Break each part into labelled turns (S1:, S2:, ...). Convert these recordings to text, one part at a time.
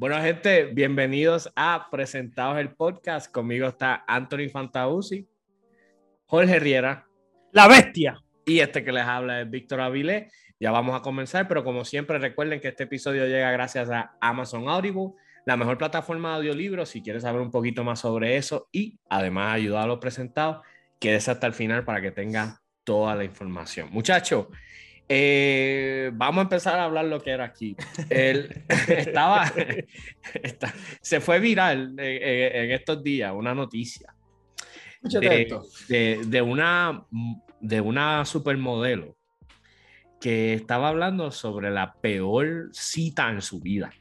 S1: Bueno, gente, bienvenidos a Presentados el Podcast. Conmigo está Anthony Fantausi, Jorge Riera.
S2: La bestia.
S1: Y este que les habla es Víctor Avilés. Ya vamos a comenzar, pero como siempre recuerden que este episodio llega gracias a Amazon Audible, la mejor plataforma de audiolibros. Si quieres saber un poquito más sobre eso y además ayudar a los presentados, quédese hasta el final para que tengan toda la información. Muchachos, eh, vamos a empezar a hablar lo que era aquí. Él estaba, se fue viral eh, eh, en, estos días una noticia de, de, una, de una supermodelo que estaba hablando sobre la peor cita en su vida.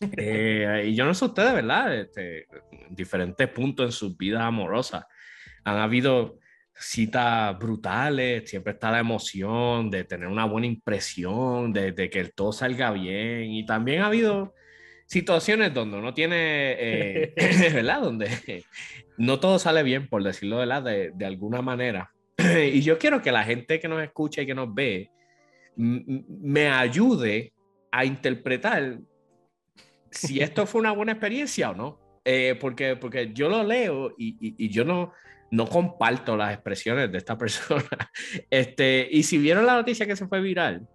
S1: y yo no sé ustedes, ¿verdad? Este, diferentes puntos en su vida amorosa. Han habido citas brutales, siempre está la emoción de tener una buena impresión, de, que todo salga bien. Y también ha habido situaciones donde uno tiene, eh, ¿verdad? Donde no todo sale bien, por decirlo De, de alguna manera. y yo quiero que la gente que nos escucha y que nos ve me ayude a interpretar si esto fue una buena experiencia o no. Eh, porque, porque yo lo leo y, y yo no, no comparto las expresiones de esta persona. Este, y si vieron la noticia que se fue viral,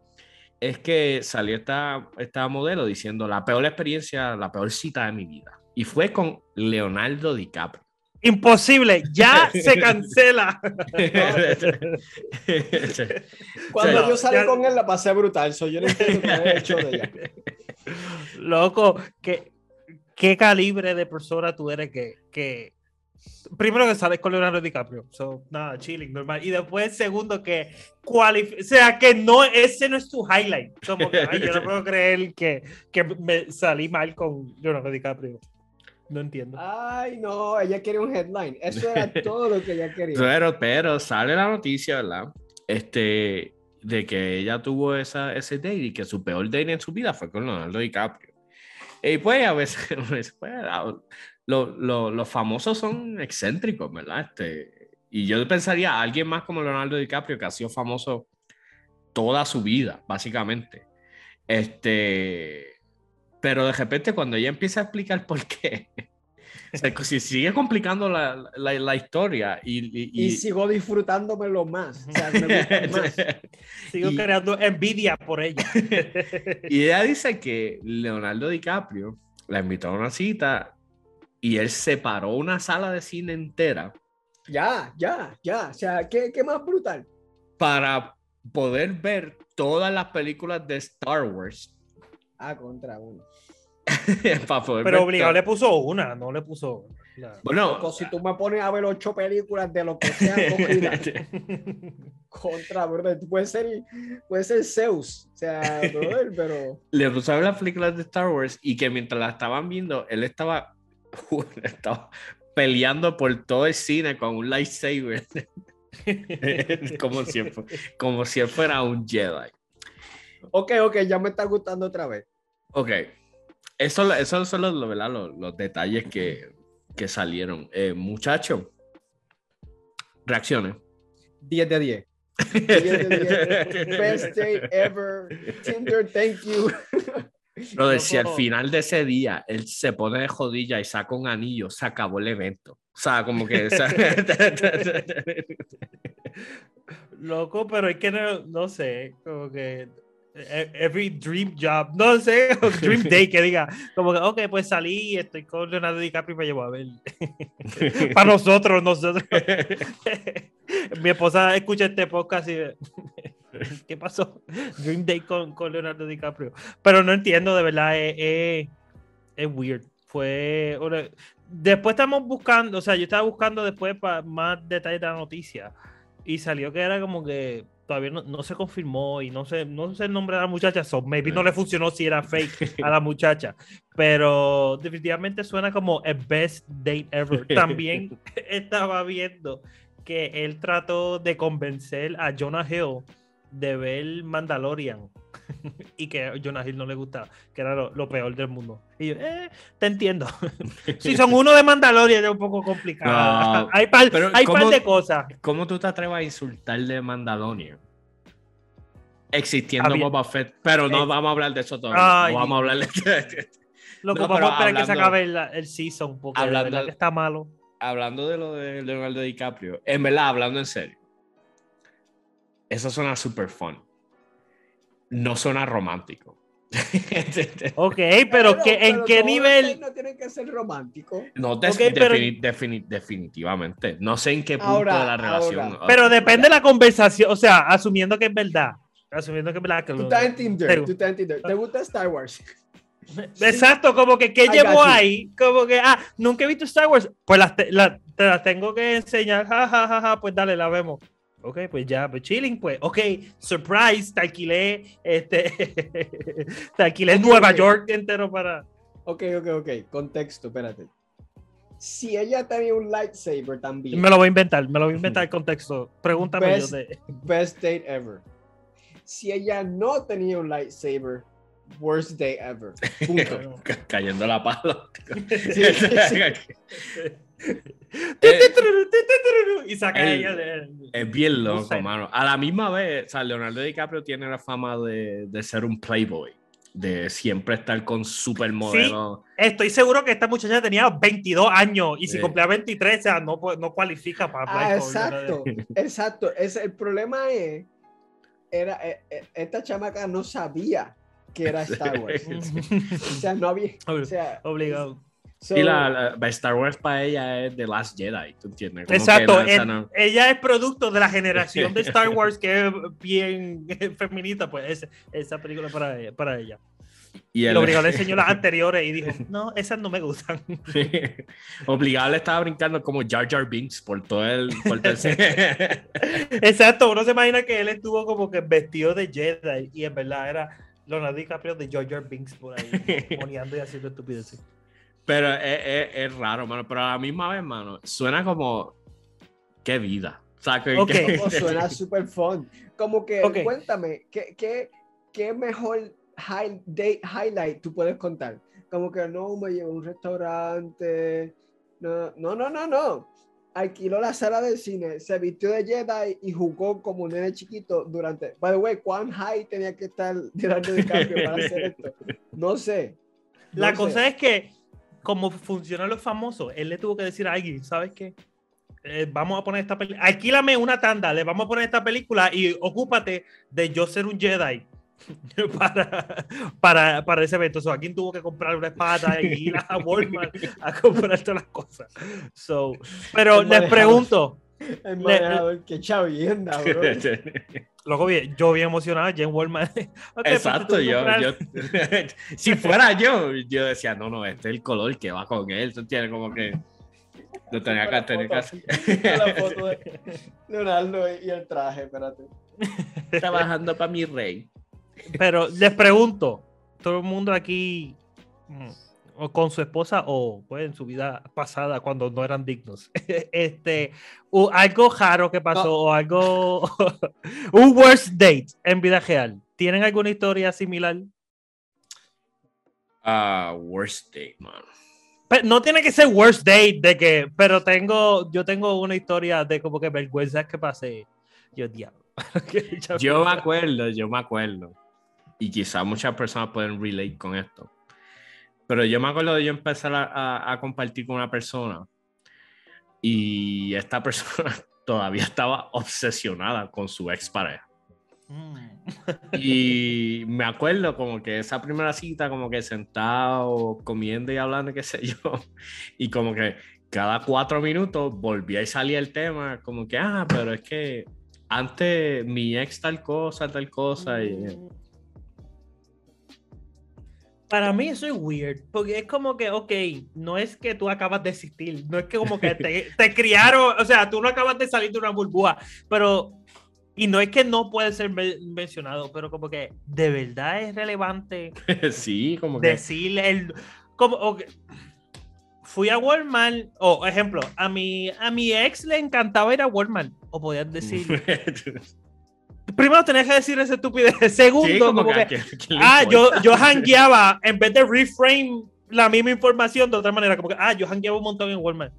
S1: es que salió esta, esta modelo diciendo la peor experiencia, la peor cita de mi vida. Y fue con Leonardo DiCaprio.
S2: Imposible, ya se cancela.
S3: Cuando yo salí con él la pasé brutal, soy yo no entiendo qué hecho de ella.
S2: Loco, ¿qué, qué calibre de persona tú eres que, que primero que sales con Leonardo DiCaprio, so, nada, chilling, normal. Y después, segundo, que o sea, que no, ese no es tu highlight. Como que, yo no puedo creer que, que me salí mal con Leonardo DiCaprio. No entiendo.
S3: Ay, no, ella quería un headline. Eso era todo lo que ella quería.
S1: Pero, pero sale la noticia, ¿verdad? Este, de que ella tuvo esa, ese date y que su peor date en su vida fue con Leonardo DiCaprio. Y pues a veces, pues, los famosos son excéntricos, ¿verdad? Este, y yo pensaría alguien más como Leonardo DiCaprio, que ha sido famoso toda su vida, básicamente. Este, pero de repente cuando ella empieza a explicar por qué, si sigue complicando la, la, historia y,
S3: y, sigo disfrutándomelo más. O sea, me más.
S2: sigo creando envidia por ella.
S1: y ella dice que Leonardo DiCaprio la invitó a una cita y él separó una sala de cine entera.
S3: Ya, ya, ya. O sea, ¿qué, qué más brutal?
S1: Para poder ver todas las películas de Star Wars.
S3: Ah, contra uno.
S2: Pero obligado le puso una, no le puso.
S3: Bueno, si tú me pones a ver ocho películas de lo que sea, contra, ¿verdad? Puede ser, puede ser Zeus, o sea, pero.
S1: Le puso a ver las películas de Star Wars y que mientras la estaban viendo, él estaba estaba peleando por todo el cine con un lightsaber. como, si como si él fuera un Jedi.
S3: Ok, ok, ya me está gustando otra vez.
S1: Ok. Eso, esos son los, los, detalles que, que salieron. Eh, Muchacho, reacciones.
S3: 10 de 10. 10 de 10. Best day ever. Tinder, thank you.
S1: Pero no, si al final de ese día él se pone de jodilla y saca un anillo, se acabó el evento. O sea, como que.
S2: Loco, pero es que no, no sé, como que e, every dream job, no sé, dream day que diga, como que, ok, pues salí, estoy con Leonardo DiCaprio y me llevo a ver. Para nosotros, nosotros. Mi esposa escucha este podcast y ¿qué pasó? Dream day con, con, Leonardo DiCaprio. Pero no entiendo, de verdad, es, es, weird. Fue. Después estamos buscando, o sea, yo estaba buscando después para más detalles de la noticia y salió que era como que todavía no, se confirmó y no sé, no sé el nombre de la muchacha, so maybe no le funcionó si era fake a la muchacha, pero definitivamente suena como el best date ever. También estaba viendo que él trató de convencer a Jonah Hill de ver Mandalorian y que a Jonah Hill no le gustaba, que era lo, peor del mundo. Y yo, eh, te entiendo. si son uno de Mandalorian es un poco complicado. hay par, hay par de cosas.
S1: ¿Cómo tú te atreves a insultar de Mandalorian? Existiendo Boba Fett, pero no vamos a hablar de eso todavía. No vamos a hablar de
S2: Loco,
S1: No,
S2: vamos a esperar que se acabe el, el season, porque
S1: Hablando-
S2: que está malo.
S1: hablando de lo de Leonardo DiCaprio, en verdad, hablando en serio, eso suena super fun. No suena romántico.
S2: Ok, pero, ¿qué- ¿en
S3: pero
S2: qué nivel?
S3: No tienen que ser románticos.
S1: No, des-
S2: Ok, pero-
S1: defini- defini- definitivamente. No sé en qué punto
S3: Ahora,
S1: de la relación.
S3: ahora.
S2: Pero depende de la conversación, o sea, asumiendo que es verdad. Asumiendo que es verdad. Que
S3: Tú
S2: lo-
S3: estás en Tinder.
S2: Pero-
S3: Tú estás en Tinder. ¿Te gusta Star Wars?
S2: Exacto, como que ¿qué
S3: I
S2: llevo ahí? Como que, ah, nunca he visto Star Wars. Pues las te, la- te las tengo que enseñar. Ja, ja, ja, ja, pues dale, la vemos. Ok, pues ya, pues chilling, pues. Ok, surprise, te alquilé, este, te alquilé Nueva. York entero para...
S3: Ok, ok, ok. Contexto, espérate. Si ella tenía un lightsaber también.
S2: Me lo voy a inventar, me lo voy a inventar el contexto. Pregúntame yo
S3: Best-
S2: de...
S3: Best date ever. Si ella no tenía un lightsaber, worst day ever. Punto.
S1: Ca- Cayendo la palo.
S3: Sí, sí, sí.
S2: Y saca
S1: el-
S2: ella de...
S1: Es bien loco,
S2: sé.
S1: mano. A la misma vez, o sea, Leonardo DiCaprio tiene la fama de, de ser un playboy, de siempre estar con supermodelos.
S2: Estoy seguro que esta muchacha tenía 22 años y si
S1: Sí.
S2: cumplía 23, o sea, no, no cualifica para
S3: Ah, exacto, exacto. Es, el problema es, era, eh, eh, esta chamaca no sabía que era Star Wars. O sea, no había, o sea,
S2: Obligado.
S3: So-
S1: Y la, la- Star Wars para ella es The Last Jedi, ¿tú entiendes? Como que
S2: Exacto.
S1: sea,
S2: el-
S1: no-
S2: Ella es producto de la generación de Star Wars que es bien feminista, pues es- esa película para ella. Para ella.
S1: y el-
S2: obligado le enseñó las anteriores y dijo, no, esas no me gustan.
S1: Obligado le estaba brincando como Jar Jar Binks por todo el. Por todo el-
S2: Exacto, uno se imagina que él estuvo como que vestido de Jedi y en verdad era Leonardo DiCaprio de Jar Jar Binks por ahí, moneando y haciendo estupideces.
S1: Pero es, es- es raro, mano. Pero a la misma vez, mano, suena como. Qué vida. O sea, que,
S2: Ok.
S1: que-
S3: suena super fun. Como que,
S2: Ok.
S3: cuéntame, ¿qué, qué, qué mejor high, date highlight tú puedes contar? Como que no, me llevo a un restaurante. No, no, no, no, no. Alquiló la sala del cine, se vistió de Jedi y jugó como un nene chiquito durante. By the way, ¿cuán high tenía que estar Leonardo DiCaprio para hacer esto? No sé. no
S2: La
S3: sé.
S2: cosa es que, como funcionan los famosos, él le tuvo que decir a alguien, ¿sabes qué? Eh, vamos a poner esta película, alquílame una tanda, le vamos a poner esta película y ocúpate de yo ser un Jedi para, para, para ese evento. So, alguien tuvo que comprar una espada y ir a Walmart a comprar todas las cosas. So, pero
S3: El
S2: les
S3: manejador.
S2: pregunto,
S3: El manejador, qué chavienda, bro.
S2: Luego bien, yo bien emocionado, ya en Walmart. Ok, pues,
S1: Exacto, yo, yo si fuera yo, yo decía, no, no, este es el color que va con él, tú como que lo tenía que tener hacer.
S3: La foto de Leonardo y el traje, espérate.
S1: Trabajando para mi rey.
S2: Pero les pregunto, todo el mundo aquí mm, o con su esposa o pues, en su vida pasada cuando no eran dignos, este, o algo raro que pasó
S3: No.
S2: o algo, un worst date en vida real. ¿Tienen alguna historia similar?
S1: Ah, worst day, man.
S2: Pe- no tiene que ser worst date de que, pero tengo, yo tengo una historia de como que vergüenzas que pasé. Yo diablo.
S1: Yo me acuerdo, yo me acuerdo. Y quizás muchas personas pueden relate con esto. Pero yo me acuerdo de yo empezar a, a- a compartir con una persona. Y esta persona todavía estaba obsesionada con su expareja.
S2: Mm.
S1: Y me acuerdo como que esa primera cita, como que sentado, comiendo y hablando, qué sé yo. Y como que cada cuatro minutos volvía y salía el tema, como que, ah, pero es que antes mi ex tal cosa, tal cosa. Y,
S2: Para mí eso es weird, porque es como que, ok, no es que tú acabas de existir, no es que como que te, te criaron, o sea, tú no acabas de salir de una burbuja, pero, y no es que no puede ser men- mencionado, pero como que de verdad es relevante
S1: sí, como que.
S2: decir el, como, fui a Walmart, o ejemplo, a mi, a mi ex le encantaba ir a Walmart, o podías decir, primero tenías que decir esa estupidez, segundo,
S1: sí, como,
S2: como
S1: que,
S2: que,
S1: ¿a quién- quién le
S2: Ah, yo, yo hangueaba, en vez de reframe la misma información de otra manera, como que, ah, yo hangueaba un montón en Walmart.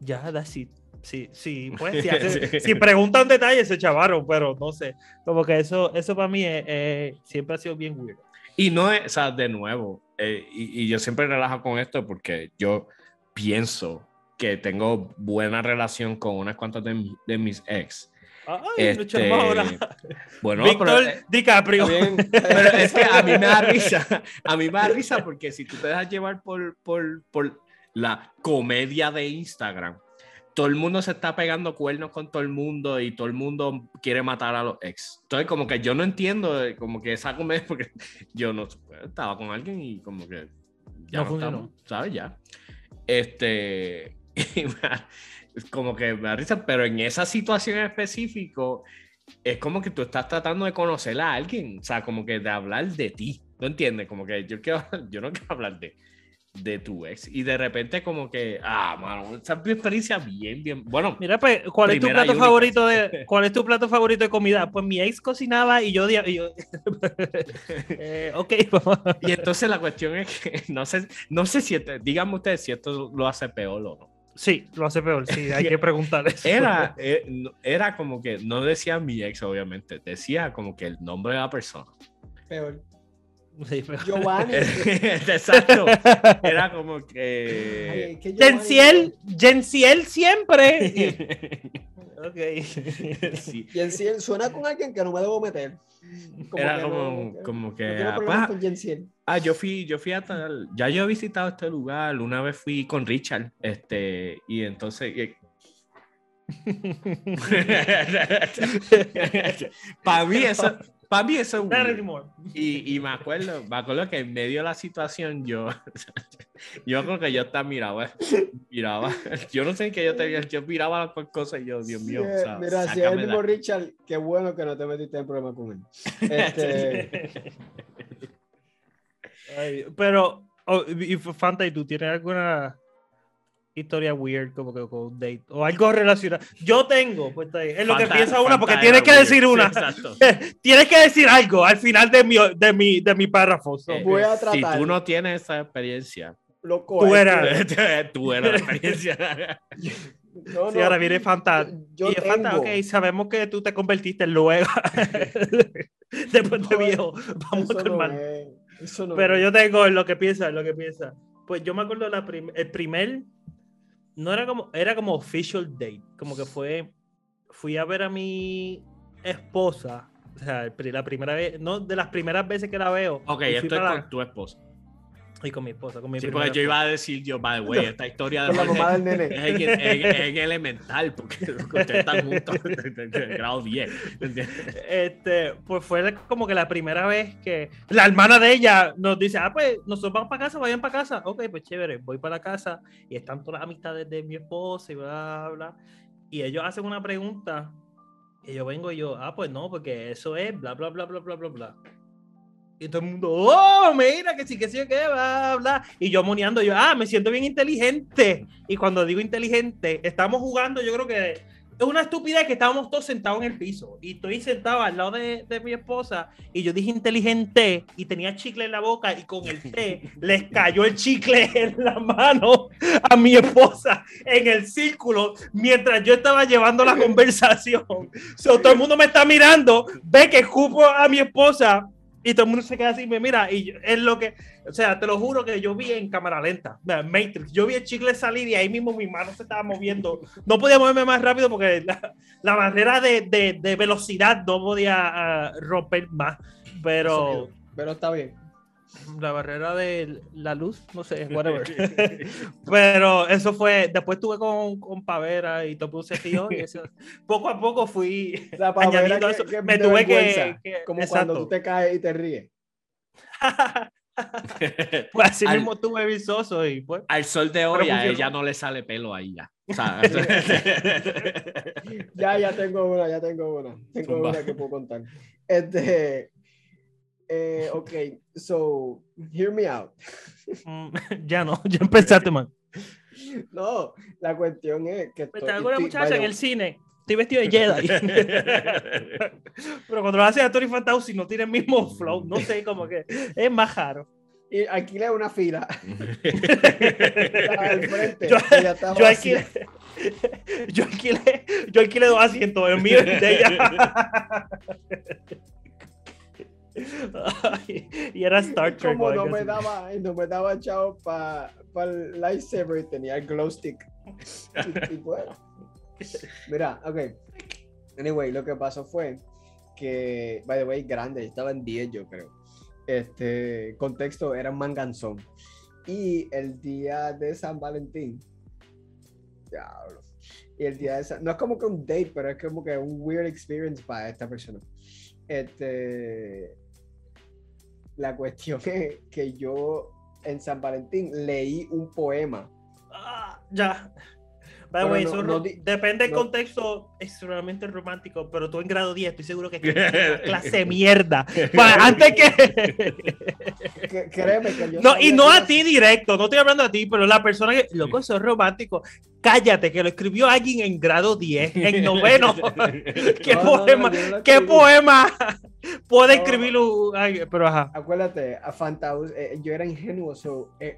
S2: Ya, that's it. Sí, sí, pues, si, hace-
S1: Sí.
S2: si preguntan detalles, se chavaron, pero no sé. Como que eso, eso para mí es- es- siempre ha sido bien weird.
S1: Y no es, o sea, de nuevo, eh, y, y yo siempre relajo con esto porque yo pienso que tengo buena relación con unas cuantas de, mi- de mis ex.
S2: Ay,
S1: Este,
S2: ahora.
S1: Bueno,
S2: Víctor
S1: pero, eh,
S2: DiCaprio.
S3: Bien.
S1: pero es que a mí me da risa. A mí me da risa porque si tú te dejas llevar por, por, por la comedia de Instagram, todo el mundo se está pegando cuernos con todo el mundo y todo el mundo quiere matar a los ex. Entonces, como que yo no entiendo, eh, como que esa comedia, porque yo no estaba con alguien y como que ya
S2: No
S1: no,
S2: funcionó.
S1: estamos, ¿sabes? Ya. Este, como que me da risa, pero en esa situación en específico, es como que tú estás tratando de conocer a alguien, o sea, como que de hablar de ti, ¿no entiendes? Como que yo, quiero, yo no quiero hablar de, de tu ex, y de repente como que, ah, mano, esa es mi experiencia bien, bien, bueno,
S2: Mira, pues, ¿cuál es tu plato favorito de cuál es tu plato favorito de comida? Pues mi ex cocinaba y yo, y yo- Eh, ok, vamos.
S1: y entonces la cuestión es que no sé, no sé si, díganme ustedes si esto lo hace peor o no.
S2: Sí, lo hace peor, sí, hay que preguntar eso.
S1: Era, eh, era como que, no decía mi ex, obviamente, decía como que el nombre de la persona.
S3: Peor.
S2: Sí, pero-
S3: Giovanni.
S1: Exacto. Era como
S3: Ay,
S1: que.
S3: es que Giovanni-
S2: Genciel, Genciel siempre. Ok.
S1: Sí.
S3: Y en sí, suena con alguien que no me debo meter.
S1: Era
S3: que
S1: como,
S3: no-
S1: como que. ah, pues,
S3: con Jensiel.
S1: ah, yo fui, yo fui a tal. Ya yo he visitado este lugar. Una vez fui con Richard. Este, y entonces. y- para mí eso. Para mí eso es weird. Y, y me acuerdo, me acuerdo que en medio de la situación yo, yo creo que yo estaba miraba, miraba, yo no sé en qué yo tenía, yo miraba las cosas y yo, Dios mío,
S3: Sí,
S1: o sea,
S3: mira, si es el mismo Richard, qué bueno que no te metiste en problema con él. Este,
S2: Ay, pero, oh, y Fanta, ¿y tú tienes alguna historia weird como que con un date? O algo relacionado. Yo tengo, pues está ahí. Es lo que piensa una, porque tienes que
S1: weird,
S2: decir
S1: sí,
S2: una.
S1: exacto.
S2: tienes que decir algo al final de mi, de mi, de mi párrafo. so.
S1: Eh,
S3: voy a
S1: Si
S3: tratar.
S1: tú no tienes esa experiencia,
S3: loco,
S2: Tú eras-
S3: que-
S1: tú eres la experiencia.
S3: no,
S2: Sí,
S3: no,
S2: ahora viene Fanta.
S3: Yo
S2: y es Fanta,
S3: tengo-
S2: ok, sabemos que tú te convertiste luego. Después de
S3: No,
S2: viejo. Vamos
S3: eso
S2: a
S3: no
S2: calmar.
S3: es, eso no
S2: Pero
S3: es.
S2: yo tengo en lo que piensa, en lo que piensa. Pues yo me acuerdo la prim- el primer, no era como, era como official date, como que fue, fui a ver a mi esposa, o sea, la primera vez, no de las primeras veces que la veo.
S1: Ok,
S2: y fui
S1: esto es
S2: para-
S1: con tu esposa.
S2: Y con mi esposa, con mi
S1: Sí, porque yo
S2: esposa.
S1: iba a decir, yo, by the way, esta historia de
S3: la del nene.
S1: es en, en- en elemental, porque ustedes están juntos en grado 10. ¿entiendes?
S2: Este, pues fue como que la primera vez que la hermana de ella nos dice, ah, pues nosotros vamos para casa, vayan para casa. Ok, pues chévere, voy para la casa y están todas las amistades de mi esposa y bla, bla, bla. Y ellos hacen una pregunta y yo vengo y yo, ah, pues no, porque eso es bla, bla, bla, bla, bla, bla, bla. Y todo el mundo, oh, mira, que sí, que sí, que bla, bla. Y yo moneando, yo, ah, me siento bien inteligente. Y cuando digo inteligente, estamos jugando, yo creo que es una estupidez que estábamos todos sentados en el piso y estoy sentado al lado de, de mi esposa y yo dije inteligente y tenía chicle en la boca y con el té les cayó el chicle en la mano a mi esposa en el círculo mientras yo estaba llevando la conversación. So, todo el mundo me está mirando, ve que escupo a mi esposa y todo el mundo se queda así, me mira y es lo que, o sea, te lo juro que yo vi en cámara lenta, Matrix, yo vi el chicle salir y ahí mismo mi mano se estaba moviendo. No podía moverme más rápido porque la, barrera de, de- velocidad no podía ah, romper más. Pero.
S3: Pero está bien.
S2: La barrera de la luz, no sé, whatever. Pero eso fue, después estuve con, con Pavera y se tío y eso, poco a poco fui
S3: La pavera
S2: añadiendo
S3: que-
S2: eso.
S3: que
S2: Me tuve que, que-
S3: Como
S2: exacto.
S3: cuando tú te caes y te ríes.
S2: Pues así
S1: Al-
S2: mismo tuve visoso y pues.
S1: Al sol de hoy a ella no le sale pelo ahí ya. O sea,
S3: Ya, ya tengo una, ya tengo una. Tengo
S1: Zumba.
S3: una que puedo contar. Este. Eh, ok, so, hear me out.
S2: mm, ya no, ya empezaste, man.
S3: No, la cuestión es que.
S2: Me
S3: estoy-
S2: con una muchacha
S3: vaya,
S2: en el cine. Estoy vestido de Jedi. Pero cuando lo haces a Tony Fantauci no tiene el mismo flow. No sé, como que es más raro.
S3: Y alquilé una fila al frente.
S2: Yo- Yo alquilé, yo alquilé, yo alquilé dos asientos, el mío de ella. Y era Star Trek.
S3: Como no me daba, no me daba chao para el lightsaber tenía el glow stick. Y- y bueno. Mira, ok. Anyway, lo que pasó fue que, by the way, grande, estaba en 10 yo creo. Este contexto era un manganzón. Y el día de San Valentín, diablo. Y el día de San, no es como que un date, pero es como que un weird experience para esta persona. Este, la cuestión es que yo en San Valentín leí un poema.
S2: Ah, ya. By the
S3: Pero
S2: way,
S3: no-
S2: eso
S3: no di-
S2: depende del
S3: no-
S2: contexto, es realmente romántico, pero tú en grado 10 estoy seguro que es una clase de mierda. Antes que...
S3: Que- créeme que yo
S2: No, y no a ti directo, no estoy hablando a ti, pero la persona que, loco, eso es romántico. Cállate, que lo escribió alguien en grado 10, en noveno. ¿Qué
S3: No, no, no,
S2: poema?
S3: no
S2: ¿Qué poema puede
S3: No.
S2: escribirlo? Ay, pero ajá.
S3: Acuérdate, a Fantaus, eh, yo era ingenuo, so, eh,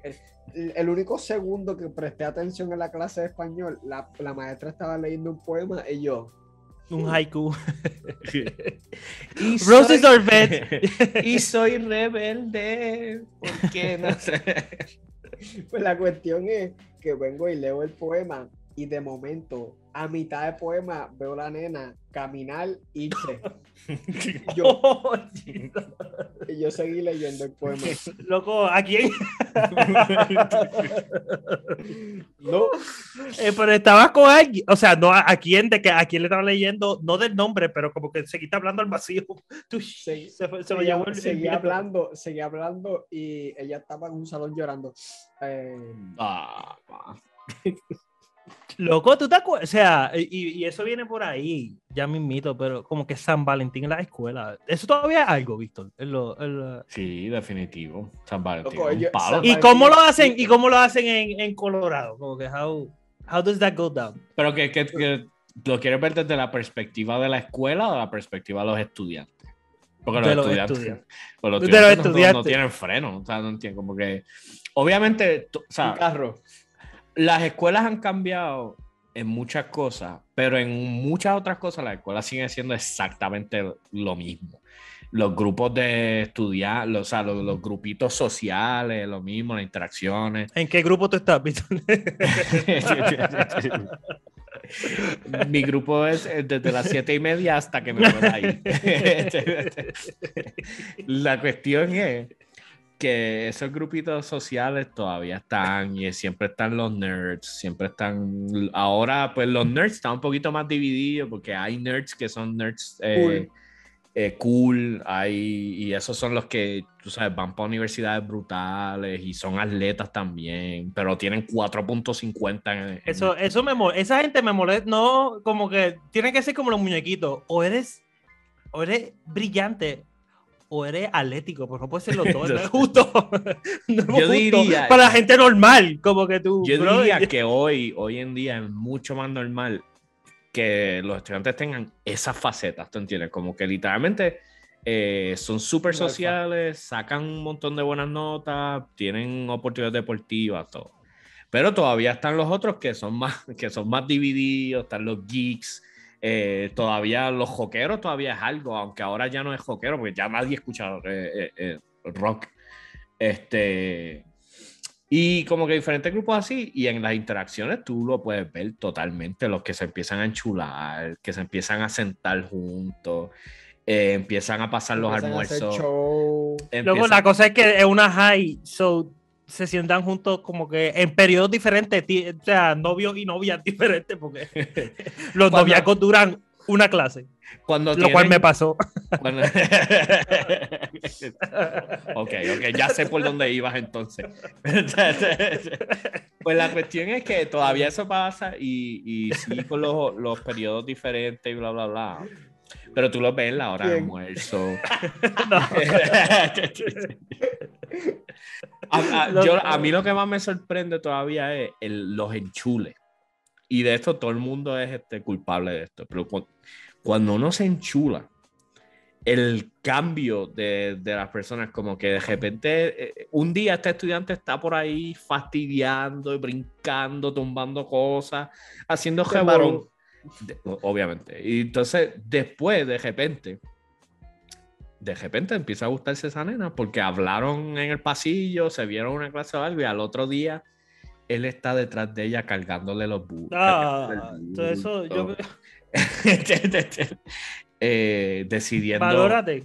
S3: el, el único segundo que presté atención en la clase de español, la, la maestra estaba leyendo un poema y yo,
S2: Un haiku.
S1: Y
S2: Roses
S1: soy-
S2: are red.
S1: y soy rebelde. porque no sé?
S3: pues la cuestión es que vengo y leo el poema y de momento, a mitad de poema, veo a la nena caminar, irse. Yo, y yo seguí leyendo el poema.
S2: Loco, ¿a quién?
S3: No,
S2: Eh, pero estabas con alguien, o sea, no a, a quién, de que a quién le estaba leyendo, no del nombre, pero como que seguiste hablando al vacío. Tú,
S3: Sí,
S2: se, fue- se lo
S3: seguía,
S2: el- viento.
S3: hablando, seguía hablando y ella estaba en un salón llorando. Eh,
S1: Ah, ah.
S2: Loco, tú te acuerdas, o sea, y, y eso viene por ahí, ya me invito, pero como que San Valentín en la escuela, eso todavía es algo, Víctor. en lo-
S1: Sí, definitivo. San Valentín.
S3: Loco,
S1: palo.
S3: San-
S2: ¿Y cómo lo hacen? ¿Y cómo lo hacen en, en Colorado? Como que how, how does that go down?
S1: Pero que, que- que lo quieres ver desde la perspectiva de la escuela o la perspectiva de los estudiantes. Porque los
S2: De los
S1: estudiantes,
S2: estudiantes.
S1: pues los
S2: De los
S1: estudiantes no- no- no,
S2: estudiantes.
S1: tienen freno. O sea, no entiendo. Como que. Obviamente, tú- o sea,
S3: un carro.
S1: Las escuelas han cambiado en muchas cosas, pero en muchas otras cosas las escuelas siguen siendo exactamente lo mismo. Los grupos de estudiar, los, o sea, los, los grupitos sociales, lo mismo, las interacciones.
S2: ¿En qué grupo tú estás, Víctor?
S1: Mi grupo es eh, desde las siete y media hasta que me pueda ir. La cuestión es que esos grupitos sociales todavía están y siempre están los nerds, siempre están... Ahora pues los nerds están un poquito más divididos porque hay nerds que son nerds eh,
S3: Cool.
S1: eh, cool, hay, y esos son los que, tú sabes, van para universidades brutales y son atletas también, pero tienen 4.50 en, en-
S2: Eso, eso me esa gente me molesta, no, como que tiene que ser como los muñequitos, o eres, o eres brillante, o eres atlético, pero no puede ser los dos, no es justo. No es
S1: Yo
S2: justo
S1: diría-
S2: para la gente normal, como que tú,
S1: Yo
S2: bro,
S1: diría que hoy, hoy en día es mucho más normal que los estudiantes tengan esas facetas, ¿tú entiendes? Como que literalmente eh, son súper sociales, sacan un montón de buenas notas, tienen oportunidades deportivas, todo. Pero todavía están los otros que son más, que son más divididos, están los geeks, eh, todavía los joqueros todavía es algo, aunque ahora ya no es joquero, porque ya nadie escucha eh, eh, eh, rock. Este, y como que diferentes grupos así, y en las interacciones tú lo puedes ver totalmente, los que se empiezan a enchular, que se empiezan a sentar juntos, eh, empiezan a pasar los
S3: Empiezan
S1: almuerzos.
S2: Luego
S1: empiezan-
S2: la cosa es que es una high, so se sientan juntos como que en periodos diferentes, o sea, novios y novias diferentes, porque los
S1: Cuando-
S2: noviazgos duran una clase,
S1: cuando
S2: lo cual me pasó.
S1: cuando- ok, ok, ya sé por dónde ibas entonces. pues la cuestión es que todavía eso pasa y, y sí con los, los periodos diferentes y bla, bla, bla. Pero tú lo ves en la hora de
S3: Bien.
S1: almuerzo. A, a- yo- a mí lo que más me sorprende todavía es el- los enchules. Y de esto todo el mundo es este, culpable de esto. Pero cu- cuando uno se enchula, el cambio de, de las personas, como que de repente eh, un día este estudiante está por ahí fastidiando y brincando, tumbando cosas, haciendo
S3: De
S1: revolú- de- obviamente. Y entonces, después, de repente, de repente empieza a gustarse esa nena porque hablaron en el pasillo, se vieron una clase o algo y al otro día él está detrás de ella cargándole los burros.
S2: Ah, todo eso yo...
S1: eh, decidiendo...
S2: Valórate.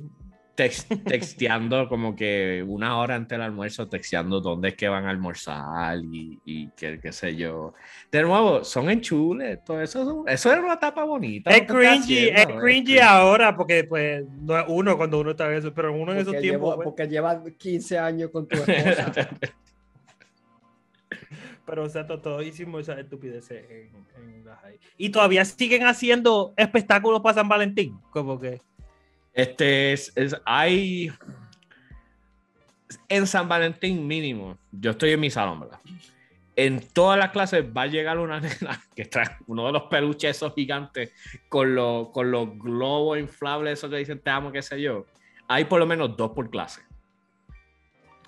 S1: Tex- texteando como que una hora antes del almuerzo, texteando dónde es que van a almorzar y, y qué, qué sé yo. De nuevo, son enchules, todo eso, eso era una etapa bonita.
S2: Es cringy, es
S1: haciendo,
S2: cringy ahora porque pues no es uno cuando uno está eso, pero uno en esos
S3: Porque,
S2: tiempos.
S3: llevo-
S2: pues,
S3: porque llevas 15 años con tu esposa.
S2: Pero o sea, to- todos hicimos esas estupideces en, en la high. Y todavía siguen haciendo espectáculos para San Valentín. Como que.
S1: Este es, es- hay en San Valentín mínimo. Yo estoy en mi salón, ¿verdad? En todas las clases va a llegar una nena que trae uno de los peluches esos gigantes con los, con los globos inflables, esos que dicen te amo, qué sé yo. Hay por lo menos dos por clase.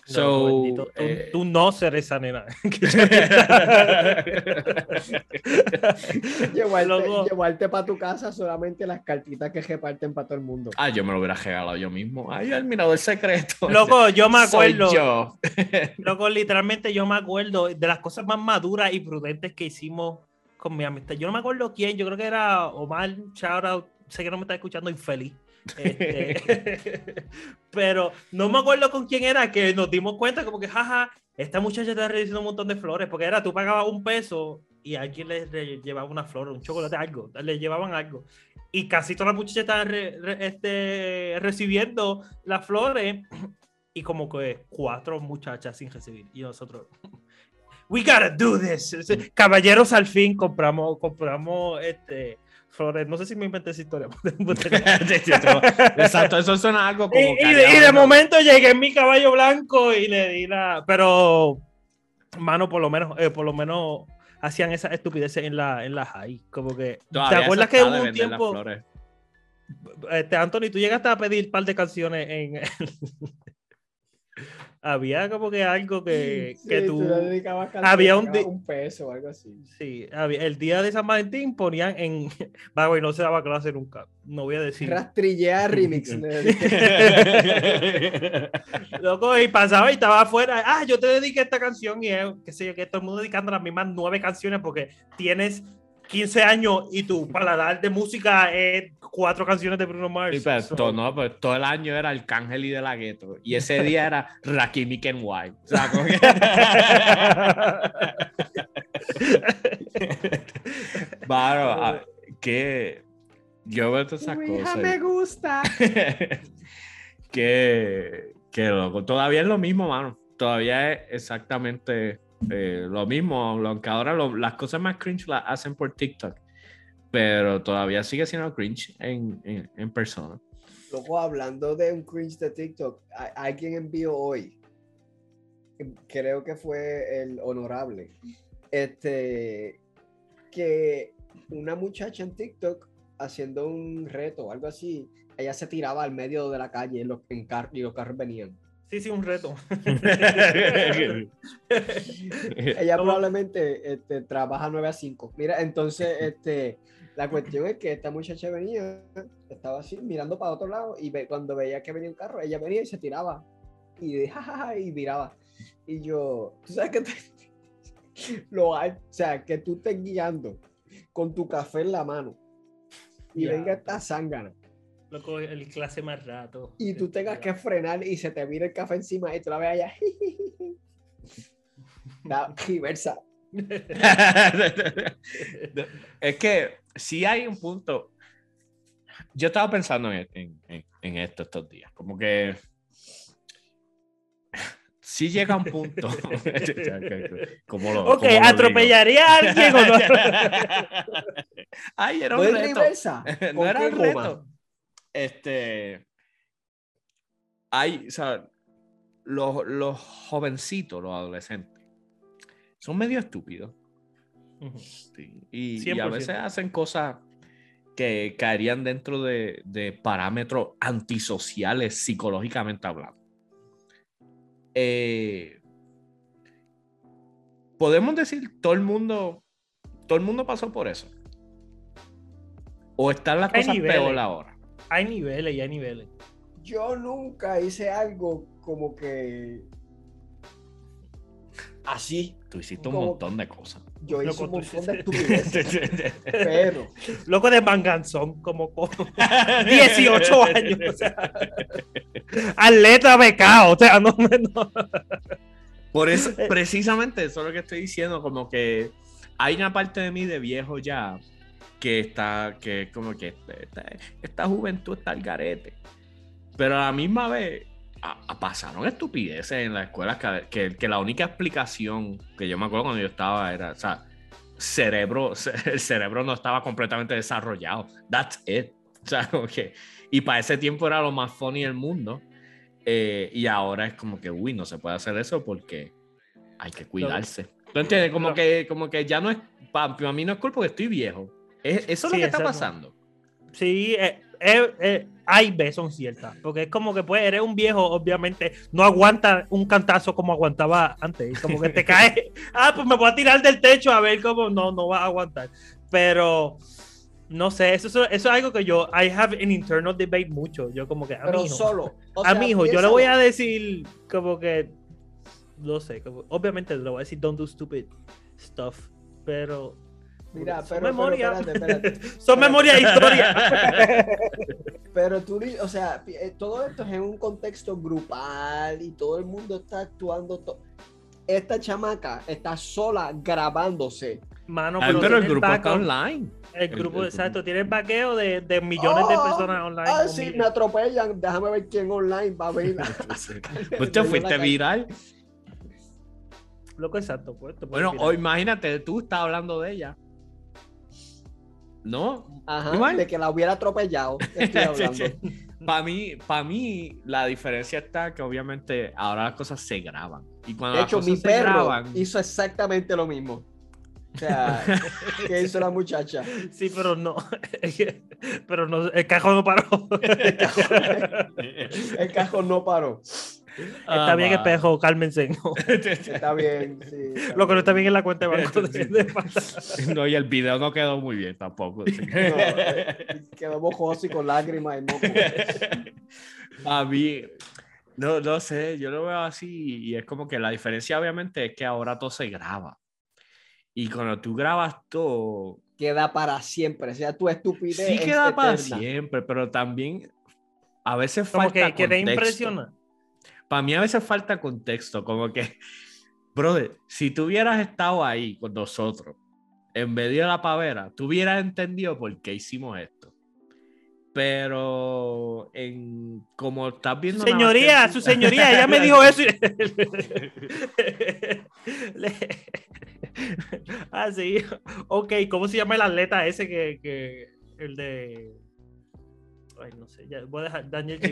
S2: No,
S1: So,
S2: bendito, tú,
S1: eh,
S2: tú no ser esa nena.
S3: llevarte, para tu casa solamente las cartitas que reparten para todo el mundo.
S1: ah, yo me lo hubiera regalado yo mismo. Ay, el mirador secreto.
S2: Loco, yo me
S1: Soy
S2: acuerdo.
S1: yo.
S2: Loco, literalmente yo me acuerdo de las cosas más maduras y prudentes que hicimos con mi amistad. Yo no me acuerdo quién, yo creo que era Omar, shout out, sé que no me está escuchando infeliz. Este, pero no me acuerdo con quién era que nos dimos cuenta como que, jaja, esta muchacha está recibiendo un montón de flores, porque era, tú pagabas un peso y alguien le, le llevaba una flor, un chocolate, algo, le llevaban algo. Y casi todas las muchachas estaban re- re- este, recibiendo las flores y como que cuatro muchachas sin recibir. Y nosotros, we gotta do this. Caballeros, al fin compramos, compramos este, flores. No sé si me inventé esa historia.
S1: Exacto, eso suena algo como.
S2: y, y de, y de momento llegué en mi caballo blanco y le di la. Pero, mano, por lo menos, eh, por lo menos hacían esas estupideces en la, en la high. Como que.
S1: Todavía
S2: ¿Te acuerdas que hubo un tiempo? Este, Anthony, tú llegaste a pedir un par de canciones en. Había como que algo que,
S3: Sí,
S2: que
S3: tú dedicabas
S2: había un
S3: un peso o algo así.
S2: Sí, había- el día de San Valentín ponían en. Va, güey, no se daba clase nunca. No voy a decir.
S3: Rastrillea remix.
S2: Loco, y pasaba y estaba afuera. Ah, yo te dediqué esta canción y es, qué sé yo, que todo el mundo dedicando las mismas nueve canciones porque tienes 15 años y tu paladar de música es cuatro canciones de Bruno Mars.
S1: Sí, pero
S2: So,
S1: todo, no, pues todo el año era Arcángel y de la Gueto. Y ese día era Rakim y Ken White. O sea, como que- Claro, ah, que yo veo todas esas
S3: hija
S1: cosas.
S3: me gusta.
S1: que, que loco. Todavía es lo mismo, mano. Todavía es exactamente eh, lo mismo. Aunque ahora lo- las cosas más cringe las hacen por TikTok. Pero todavía sigue siendo cringe en, en, persona.
S3: Luego, hablando de un cringe de TikTok, alguien envió hoy, creo que fue el honorable, este, que una muchacha en TikTok haciendo un reto o algo así, ella se tiraba al medio de la calle los, car- y los carros venían.
S2: Sí, sí, un reto.
S3: Ella probablemente este, trabaja 9 a 5. Mira, entonces, este, la cuestión es que esta muchacha venía, estaba así, mirando para otro lado, y ve- cuando veía que venía un carro, ella venía y se tiraba. Y de jajaja, y miraba. Y yo, tú sabes que te- lo o sea, que tú estés guiando con tu café en la mano y
S2: Ya.
S3: venga esta zángana
S2: Loco, el clase más rato.
S3: y tú tengas que frenar y se te vira el café encima y tú la ves allá. Da reversa.
S1: es que si hay un punto. Yo estaba pensando en, en- en- esto estos días. Como que. Si llega un punto. como lo,
S2: Ok,
S1: como lo
S2: ¿atropellaría a alguien o no?
S1: digo. Ay, era
S3: ¿No
S1: un
S3: es
S1: reto.
S3: reversa?
S1: no
S3: ¿Con
S1: era un reto. Este. Hay, o sea, los, los jovencitos, los adolescentes, son medio estúpidos. Sí, Y, y a
S2: 100%.
S1: veces hacen cosas que caerían dentro de, de parámetros antisociales psicológicamente hablando. Eh, Podemos decir, todo el mundo, todo el mundo pasó por eso. O están las cosas
S2: niveles.
S1: peor ahora.
S2: Hay niveles y hay niveles.
S3: yo nunca hice algo como que así.
S1: Tú hiciste un
S3: Como-
S1: montón de cosas.
S3: Yo hice
S2: Loco,
S3: un montón de estupideces, pero
S2: Loco de manganzón, como con 18 años. O sea, atleta becado. O sea, no, no.
S1: Por eso, precisamente eso es lo que estoy diciendo, como que hay una parte de mí de viejo ya que está, que es como que esta, esta juventud está al garete. Pero a la misma vez a- a- pasaron estupideces en la escuela que, que, que la única explicación que yo me acuerdo cuando yo estaba era, o sea, cerebro, el cerebro no estaba completamente desarrollado. That's it. O sea, como que, y para ese tiempo era lo más funny del mundo. Eh, y ahora es como que, uy, no se puede hacer eso porque hay que cuidarse. ¿Tú entiendes? Como, que, como que ya no es, para mí no es culpa que estoy viejo. Es- eso es lo
S2: Sí,
S1: que está
S2: exacto.
S1: pasando.
S2: Sí, eh, eh, eh, A y B son ciertas. Porque es como que, pues, eres un viejo, obviamente, no aguanta un cantazo como aguantaba antes. Como que te cae, ah, pues me voy a tirar del techo a ver cómo no, no va a aguantar. Pero, no sé, eso, eso, eso es algo que yo, I have an internal debate mucho. Yo como que, a
S3: pero
S2: mi hijo,
S3: solo. O
S2: a
S3: sea,
S2: mi hijo, yo le voy a decir como que, no sé, como- obviamente le voy a decir don't do stupid stuff, pero...
S3: Mira,
S2: son
S3: pero, pero
S2: memorias.
S3: espérate, espérate.
S2: son memorias e historias.
S3: Pero tú, o sea, eh, todo esto es en un contexto grupal y todo el mundo está actuando. to- Esta chamaca está sola grabándose.
S2: Mano,
S1: Ah,
S2: pero,
S1: pero el grupo está online.
S2: El grupo,
S1: el-
S2: exacto, tiene el vaqueo de, de millones de
S3: Oh,
S2: personas online.
S3: Ah, sí, me atropellan. Déjame ver quién online va a ver.
S1: Pues te fuiste viral.
S2: Loco, exacto. Pues,
S1: Bueno, o imagínate, tú estás hablando de ella. ¿No?
S3: Ajá,
S1: Igual.
S3: de que la hubiera atropellado. Estoy hablando.
S1: Para mí, para mí, la diferencia está que obviamente ahora las cosas se graban. Y cuando
S3: De
S1: las
S3: hecho,
S1: cosas
S3: mi
S1: se
S3: perro
S1: graban,
S3: hizo exactamente lo mismo. O sea, ¿qué hizo la muchacha?
S2: Sí, pero no. pero no, el cajón no paró.
S3: El cajón no paró.
S2: Está bien,
S1: Ah, va.
S2: espejo, cálmense. No.
S3: Está bien, sí. está
S2: Lo que no está bien en la cuenta de banco. de-
S1: No, y el video no quedó muy bien tampoco. que-
S3: No, eh, quedó mojoso y con lágrimas y moco.
S1: A mí, no, no sé, yo lo veo así y es como que la diferencia obviamente es que ahora todo se graba. Y cuando tú grabas todo,
S3: Queda para siempre. O sea, tu estupidez.
S1: sí
S3: es
S1: queda para
S3: eterna.
S1: siempre, pero también a veces
S2: Como
S1: falta
S2: que, que te impresiona.
S1: Para mí a veces falta contexto, como que, brother, si tú hubieras estado ahí con nosotros, en medio de la pavera, tú hubieras entendido por qué hicimos esto. Pero en como estás viendo...
S2: Señoría, su señoría, ella me dijo eso. y- ah, sí. Ok, ¿cómo se llama el atleta ese que, que el de. Ay, no sé, ya voy a dejar Daniel.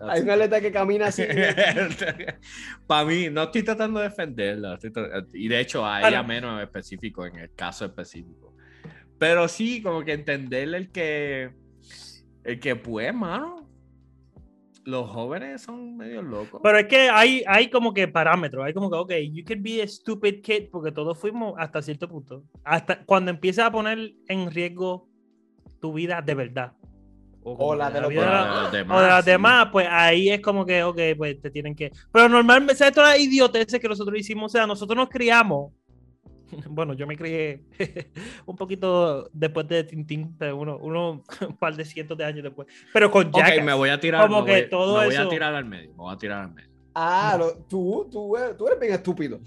S3: Hay un atleta que camina así.
S1: Para mí, no estoy tratando de defenderla. estoy y de hecho, a ella
S2: no.
S1: menos en específico, en el caso específico. Pero sí, como que entenderle el que. El que, pues, mano. Los jóvenes son medio locos.
S2: Pero es que hay, hay como que parámetros, hay como que, ok, you could be a stupid kid, porque todos fuimos hasta cierto punto. Hasta cuando empiezas a poner en riesgo tu vida de verdad.
S3: O la de los
S2: vida
S1: Para
S2: de-
S1: los
S2: o de las
S1: sí.
S2: demás, pues ahí es como que, ok, pues te tienen que. Pero normalmente, ¿sabes todas las idioteces que nosotros hicimos? O sea, nosotros nos criamos. Bueno, yo me crié un poquito después de Tintín, pero uno, uno un par de cientos de años después. Pero con
S1: Ok,
S2: Jackass.
S1: me voy a tirar.
S2: Como
S1: me
S2: que todo
S1: me voy
S2: eso-
S1: a tirar al medio. Me voy a tirar al medio.
S3: Ah, lo- tú, tú, eres- tú eres bien estúpido.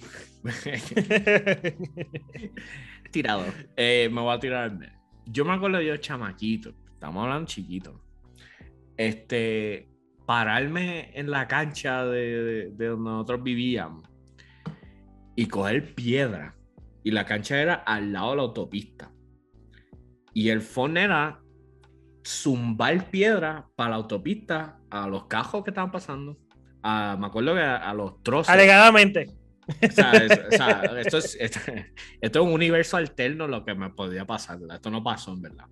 S1: Tirado. Eh, me voy a tirar al medio. Yo me acuerdo yo, chamaquito. Estamos hablando chiquito. Este. Pararme en la cancha de, de- de donde nosotros vivíamos y coger piedra. Y la cancha era al lado de la autopista. Y el phone era zumbar piedra para la autopista a los cajos que estaban pasando. A- me acuerdo que a, a los trozos.
S2: Alegadamente.
S1: O sea, es- o sea, esto, es, esto, esto es un universo alterno lo que me podía pasar, ¿verdad? Esto no pasó, en verdad.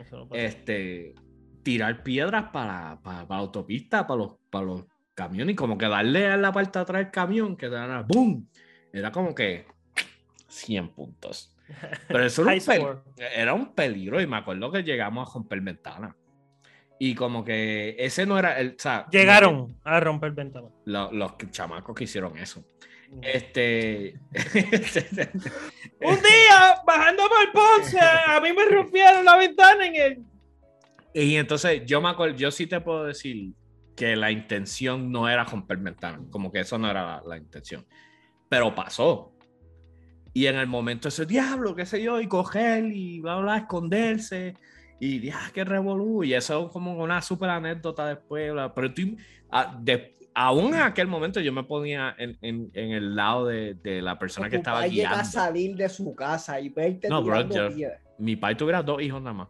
S2: Eso no.
S1: Este, tirar piedras para, para, para la autopista, para los, para los camiones, y como que darle a la parte de atrás del camión, que era ¡boom! Era como que 100 puntos. Pero eso era un, pel-
S2: score.
S1: era un peligro, y me acuerdo que llegamos a romper ventanas. Y como que ese no era el. O sea,
S2: Llegaron a romper ventanas.
S1: lo- los chamacos que hicieron eso. Este.
S2: Un día, bajando por Ponce, a mí me rompieron la ventana en el.
S1: y entonces yo me acuerdo, yo sí te puedo decir que la intención no era romper ventanas, como que eso no era la, la intención. Pero pasó. Y en el momento ese diablo, qué sé yo, y coger y bla, bla, esconderse. Y ya, qué revolú. Y eso es como una súper anécdota después. bla. Pero tú, a- de- aún en aquel momento yo me ponía en, en- en el lado de, de la persona que estaba
S3: papá llega a
S1: guiando.
S3: salir de su casa y verte
S1: No, bro, yo-. Mi padre tuviera dos hijos nada más.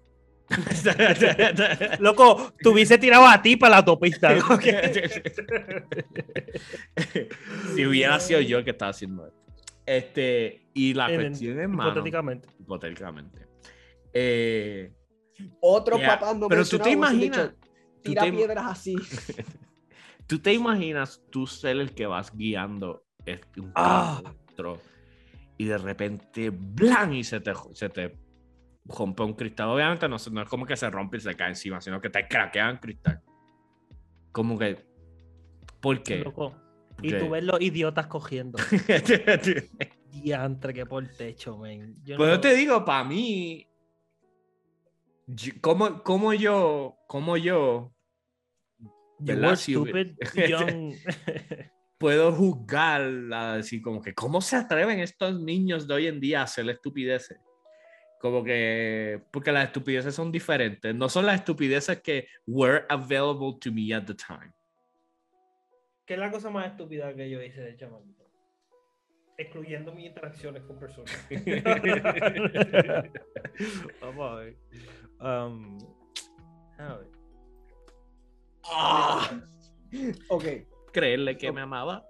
S2: Loco, te hubiese tirado a ti para la autopista.
S1: si hubiera sido yo el que estaba haciendo esto. Este, y la
S2: En-
S1: cuestión es, mano,
S2: Hipotéticamente.
S1: hipotéticamente. Eh,
S3: Otros papás no
S1: pero tú te imaginas-
S3: dicho,
S1: tú
S3: Tira
S1: te
S3: piedras así.
S1: ¿Tú te imaginas tú ser el que vas guiando este- un
S2: Ah.
S1: carro y de repente ¡blan! y se te, se te rompe un cristal? Obviamente no, no es como que se rompe y se cae encima, sino que te craquean cristal. Como que... ¿Por qué?
S2: Loco. Y tú ves los idiotas cogiendo. Diantre que por el techo, men. Yo
S1: Pues
S2: no-
S1: yo te digo, para mí, ¿cómo, cómo yo, cómo yo
S2: You were stupid, young.
S1: puedo juzgar, a decir como que, ¿cómo se atreven estos niños de hoy en día a hacer estupideces? Como que, porque las estupideces son diferentes, no son las estupideces que were available to me at the time.
S2: ¿Qué es la cosa más estúpida que yo hice de chamaquito? Excluyendo mis interacciones con personas. Vamos a ver. Um, a ver.
S3: Ah. Ok,
S1: Creerle que me amaba.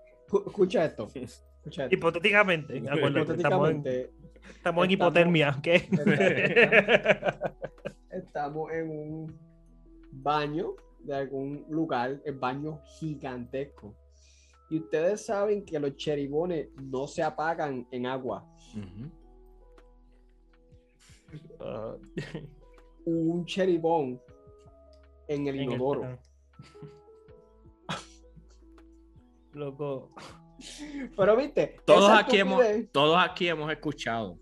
S3: escucha esto. Escucha esto.
S2: Hipotéticamente, acuérdate, estamos en,
S3: Hipotéticamente,
S2: estamos en hipotermia, ¿ok?
S3: estamos en un baño de algún lugar, el baño gigantesco. Y ustedes saben que los cheribones no se apagan en agua.
S2: Ah,
S3: un cheribón en el
S2: en el-
S3: inodoro.
S2: Loco.
S3: Pero viste,
S1: Todos aquí, hemos, todos aquí hemos escuchado,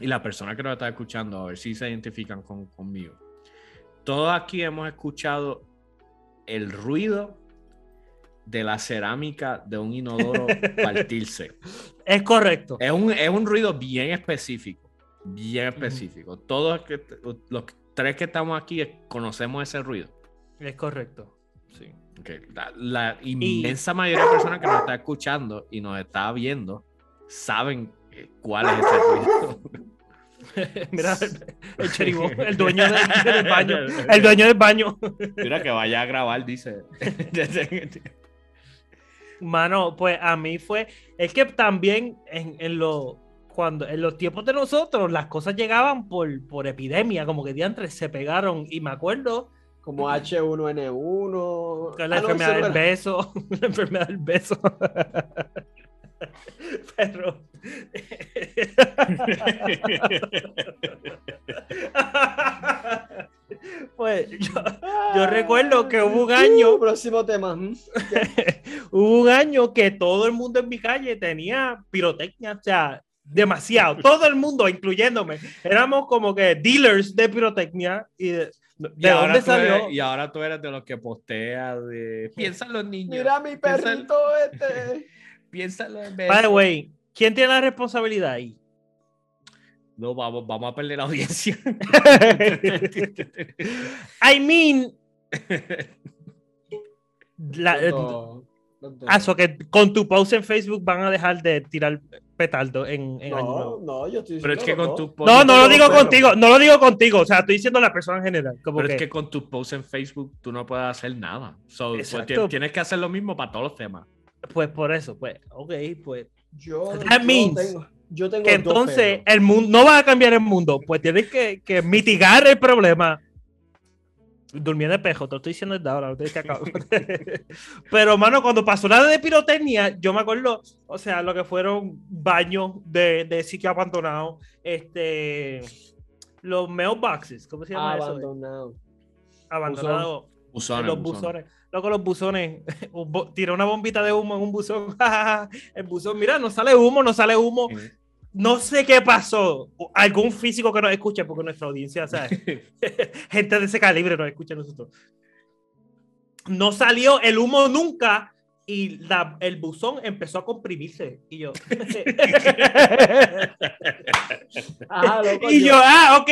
S1: y la persona que nos está escuchando, a ver si se identifican con, conmigo. Todos aquí hemos escuchado el ruido de la cerámica de un inodoro partirse.
S2: Es correcto.
S1: Es un, es un ruido bien específico, bien específico. Todos los tres que estamos aquí conocemos ese ruido.
S2: Es correcto. Sí.
S1: Ok, La, la inmensa mayoría de personas que nos está escuchando y nos está viendo saben eh, cuál es ese ruido.
S2: Mira, el, el cheribón, el dueño del, del baño. El dueño del baño.
S1: Mira que vaya a grabar, dice.
S2: Mano, pues a mí fue. Es que también en, en los. Cuando, en los tiempos de nosotros, las cosas llegaban por, por epidemia, como que diantres se pegaron. Y me acuerdo
S3: como H1N1.
S2: que la
S3: Ah,
S2: enfermedad
S3: no
S2: del beso. La enfermedad del beso. Pero. pues yo, yo recuerdo que hubo un año.
S3: Uh, próximo tema.
S2: Hubo un año que todo el mundo en mi calle tenía pirotecnia, o sea, demasiado. Todo el mundo, incluyéndome, éramos como que dealers de pirotecnia. ¿Y de, de
S1: Y ahora
S2: dónde
S1: tú eres-
S2: salió?
S1: y ahora tú eres de los que postea de. Piensa en los niños.
S3: Mira mi
S1: Piensa
S3: perrito este.
S1: Piensa en los
S2: By the way, ¿quién tiene la responsabilidad ahí?
S1: No, vamos, vamos a perder la audiencia.
S2: I mean, la-
S3: los dos.
S2: Ah, so que con tu post en Facebook van a dejar de tirar petardo en, en Año
S3: No,
S2: Nuevo.
S3: no, yo estoy
S1: Pero es que
S3: diciendo
S1: con tu.
S2: No, no lo digo
S3: pero-
S2: contigo, no lo digo contigo, o sea, estoy diciendo la persona en general. Como
S1: Pero
S2: que,
S1: es que con tus posts en Facebook tú no puedes hacer nada. So, pues, tienes que hacer lo mismo para todos los temas.
S2: pues por eso, pues, ok, pues.
S3: Yo,
S2: That
S3: yo
S2: means
S3: tengo, yo tengo
S2: que
S3: dos
S2: entonces
S3: perros.
S2: el mundo no va a cambiar el mundo, pues tienes que, que mitigar el problema. Durmiendo de pejo, te lo estoy diciendo desde ahora, no tienes que acabar. Pero, mano, cuando pasó la de pirotecnia, yo me acuerdo, o sea, lo que fueron baños de, de sitio abandonado, este, los mailboxes, ¿cómo se llama eso?
S3: Abandonado.
S2: abandonado.
S1: Buzones,
S2: los
S1: buzones.
S2: buzones. Loco, los buzones. Tiró una bombita de humo en un buzón. El buzón, mira, no sale humo, no sale humo. No sé qué pasó. Algún físico que nos escuche, porque nuestra audiencia, ¿sabes? gente de ese calibre nos escucha a nosotros. No salió el humo nunca y la- el buzón empezó a comprimirse. Y yo.
S3: Ajá, loco,
S2: y yo, ah, ok,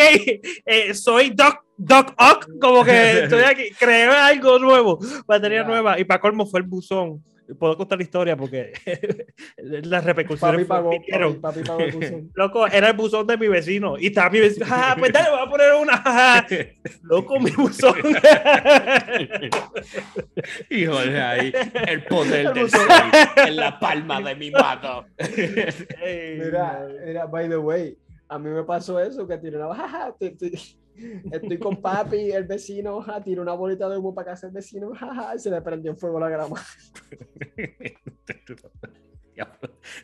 S2: eh, soy Doc, Doc Ock, como que estoy aquí, creé algo nuevo, batería
S3: Ya.
S2: nueva. Y para colmo fue el buzón. Puedo contar la historia porque las repercusiones
S3: Papi pagó, papi, papi pagó el buzón.
S2: Loco, era el buzón de mi vecino. Y estaba mi vecino. Ah, pues dale, voy a poner una. jaja". Loco, mi buzón.
S1: Y Jorge ahí, el poder
S3: El
S1: del sol en la palma de mi mano.
S3: Mira, mira, by the way, a mí me pasó eso, que tiré una estoy, con papi, el vecino, ja, tiró una bolita de humo para casa el vecino, jaja, y se le prendió en fuego la grama.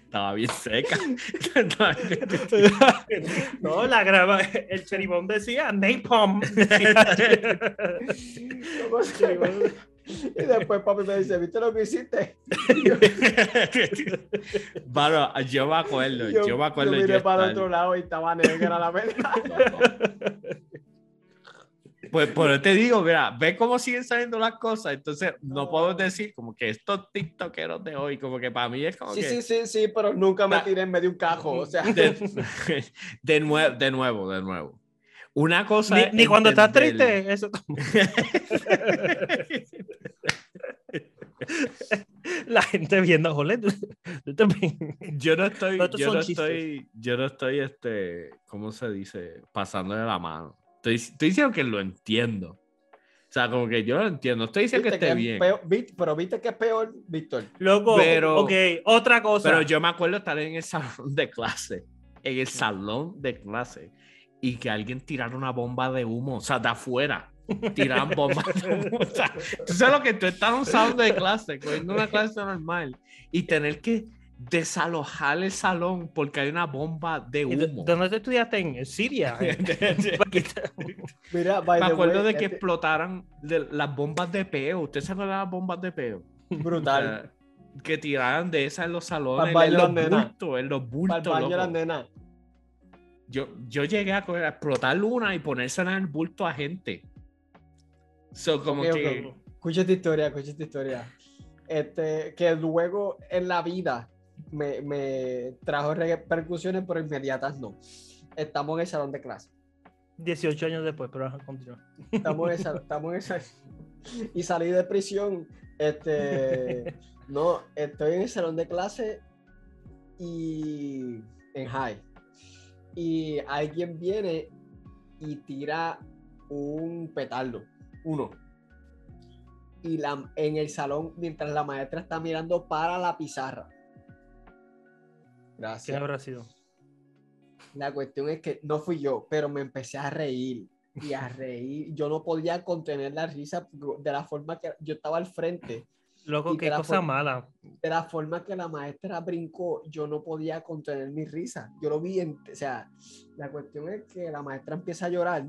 S1: Estaba bien seca.
S2: No, la graba. El cheribón decía Napalm.
S3: Y después papi me dice, ¿viste lo que hiciste?
S1: Bueno, yo me acuerdo, yo, me acuerdo.
S3: Yo
S1: yo
S3: miré para el
S1: estar-
S3: otro lado y estaba negra la verdad.
S1: Pues por eso te digo, mira, ve cómo siguen saliendo las cosas. Entonces, no
S3: No.
S1: puedo decir como que estos TikTokeros de hoy, como que para mí es como
S3: Sí,
S1: que.
S3: sí, sí, sí, pero nunca me tiré en medio de un cajo, o sea.
S1: De, de nuevo, de nuevo, de nuevo. Una cosa.
S2: Ni,
S1: es
S2: ni cuando estás triste, eso la gente viendo, tú- tú también.
S1: yo no estoy, yo no
S2: chistes.
S1: estoy, yo no estoy, este, ¿cómo se dice? Pasándole la mano. Estoy, estoy diciendo que lo entiendo. O sea, como que yo lo entiendo. Estoy diciendo que
S3: ¿Viste
S1: esté
S3: es
S1: bien.
S3: peor- vi- pero viste que es peor, Víctor.
S2: Loco,
S1: Pero-
S2: ok, otra cosa.
S1: Pero yo me acuerdo estar en el salón de clase, en el salón de clase, y que alguien tirara una bomba de humo, o sea, de afuera. Tiraban bombas de humo. O sea, tú sabes lo que tú estás en un salón de clase, cogiendo una clase normal, y tener que desalojar el salón porque hay una bomba de
S2: ¿Y d-
S1: humo.
S2: ¿Dónde te estudiaste? En Siria.
S3: Mira, by
S1: Me
S3: the
S1: acuerdo
S3: way,
S1: de que
S3: este-
S1: explotaran de las bombas de peo. ¿Usted se acuerda de las bombas de peo?
S3: brutal.
S1: Que tiraran de esas en los salones,
S3: baño
S1: en los bultos, en los
S3: Para
S1: bultos. Yo, yo llegué a, coger- a explotar una y ponérsela en el bulto a gente. So, como que.
S3: ok. Escucha esta historia, escucha esta historia. Este, que luego en la vida me, me trajo repercusiones, pero inmediatas no. Estamos en el salón de clase.
S2: 18 años después, pero continúa.
S3: Estamos en esa, estamos en esa. Y salí de prisión. Este, no, estoy en el salón de clase y en high. Y alguien viene y tira un petardo, uno. Y la, en el salón, mientras la maestra está mirando para la pizarra.
S2: ¿Quién
S3: Gracias.
S2: habrá sido?
S3: La cuestión es que no fui yo, pero me empecé a reír y a reír. Yo no podía contener la risa de la forma que yo estaba al frente,
S2: Loco, qué cosa mala.
S3: de la forma que la maestra brincó, yo no podía contener mi risa. Yo lo vi, en, o sea, la cuestión es que la maestra empieza a llorar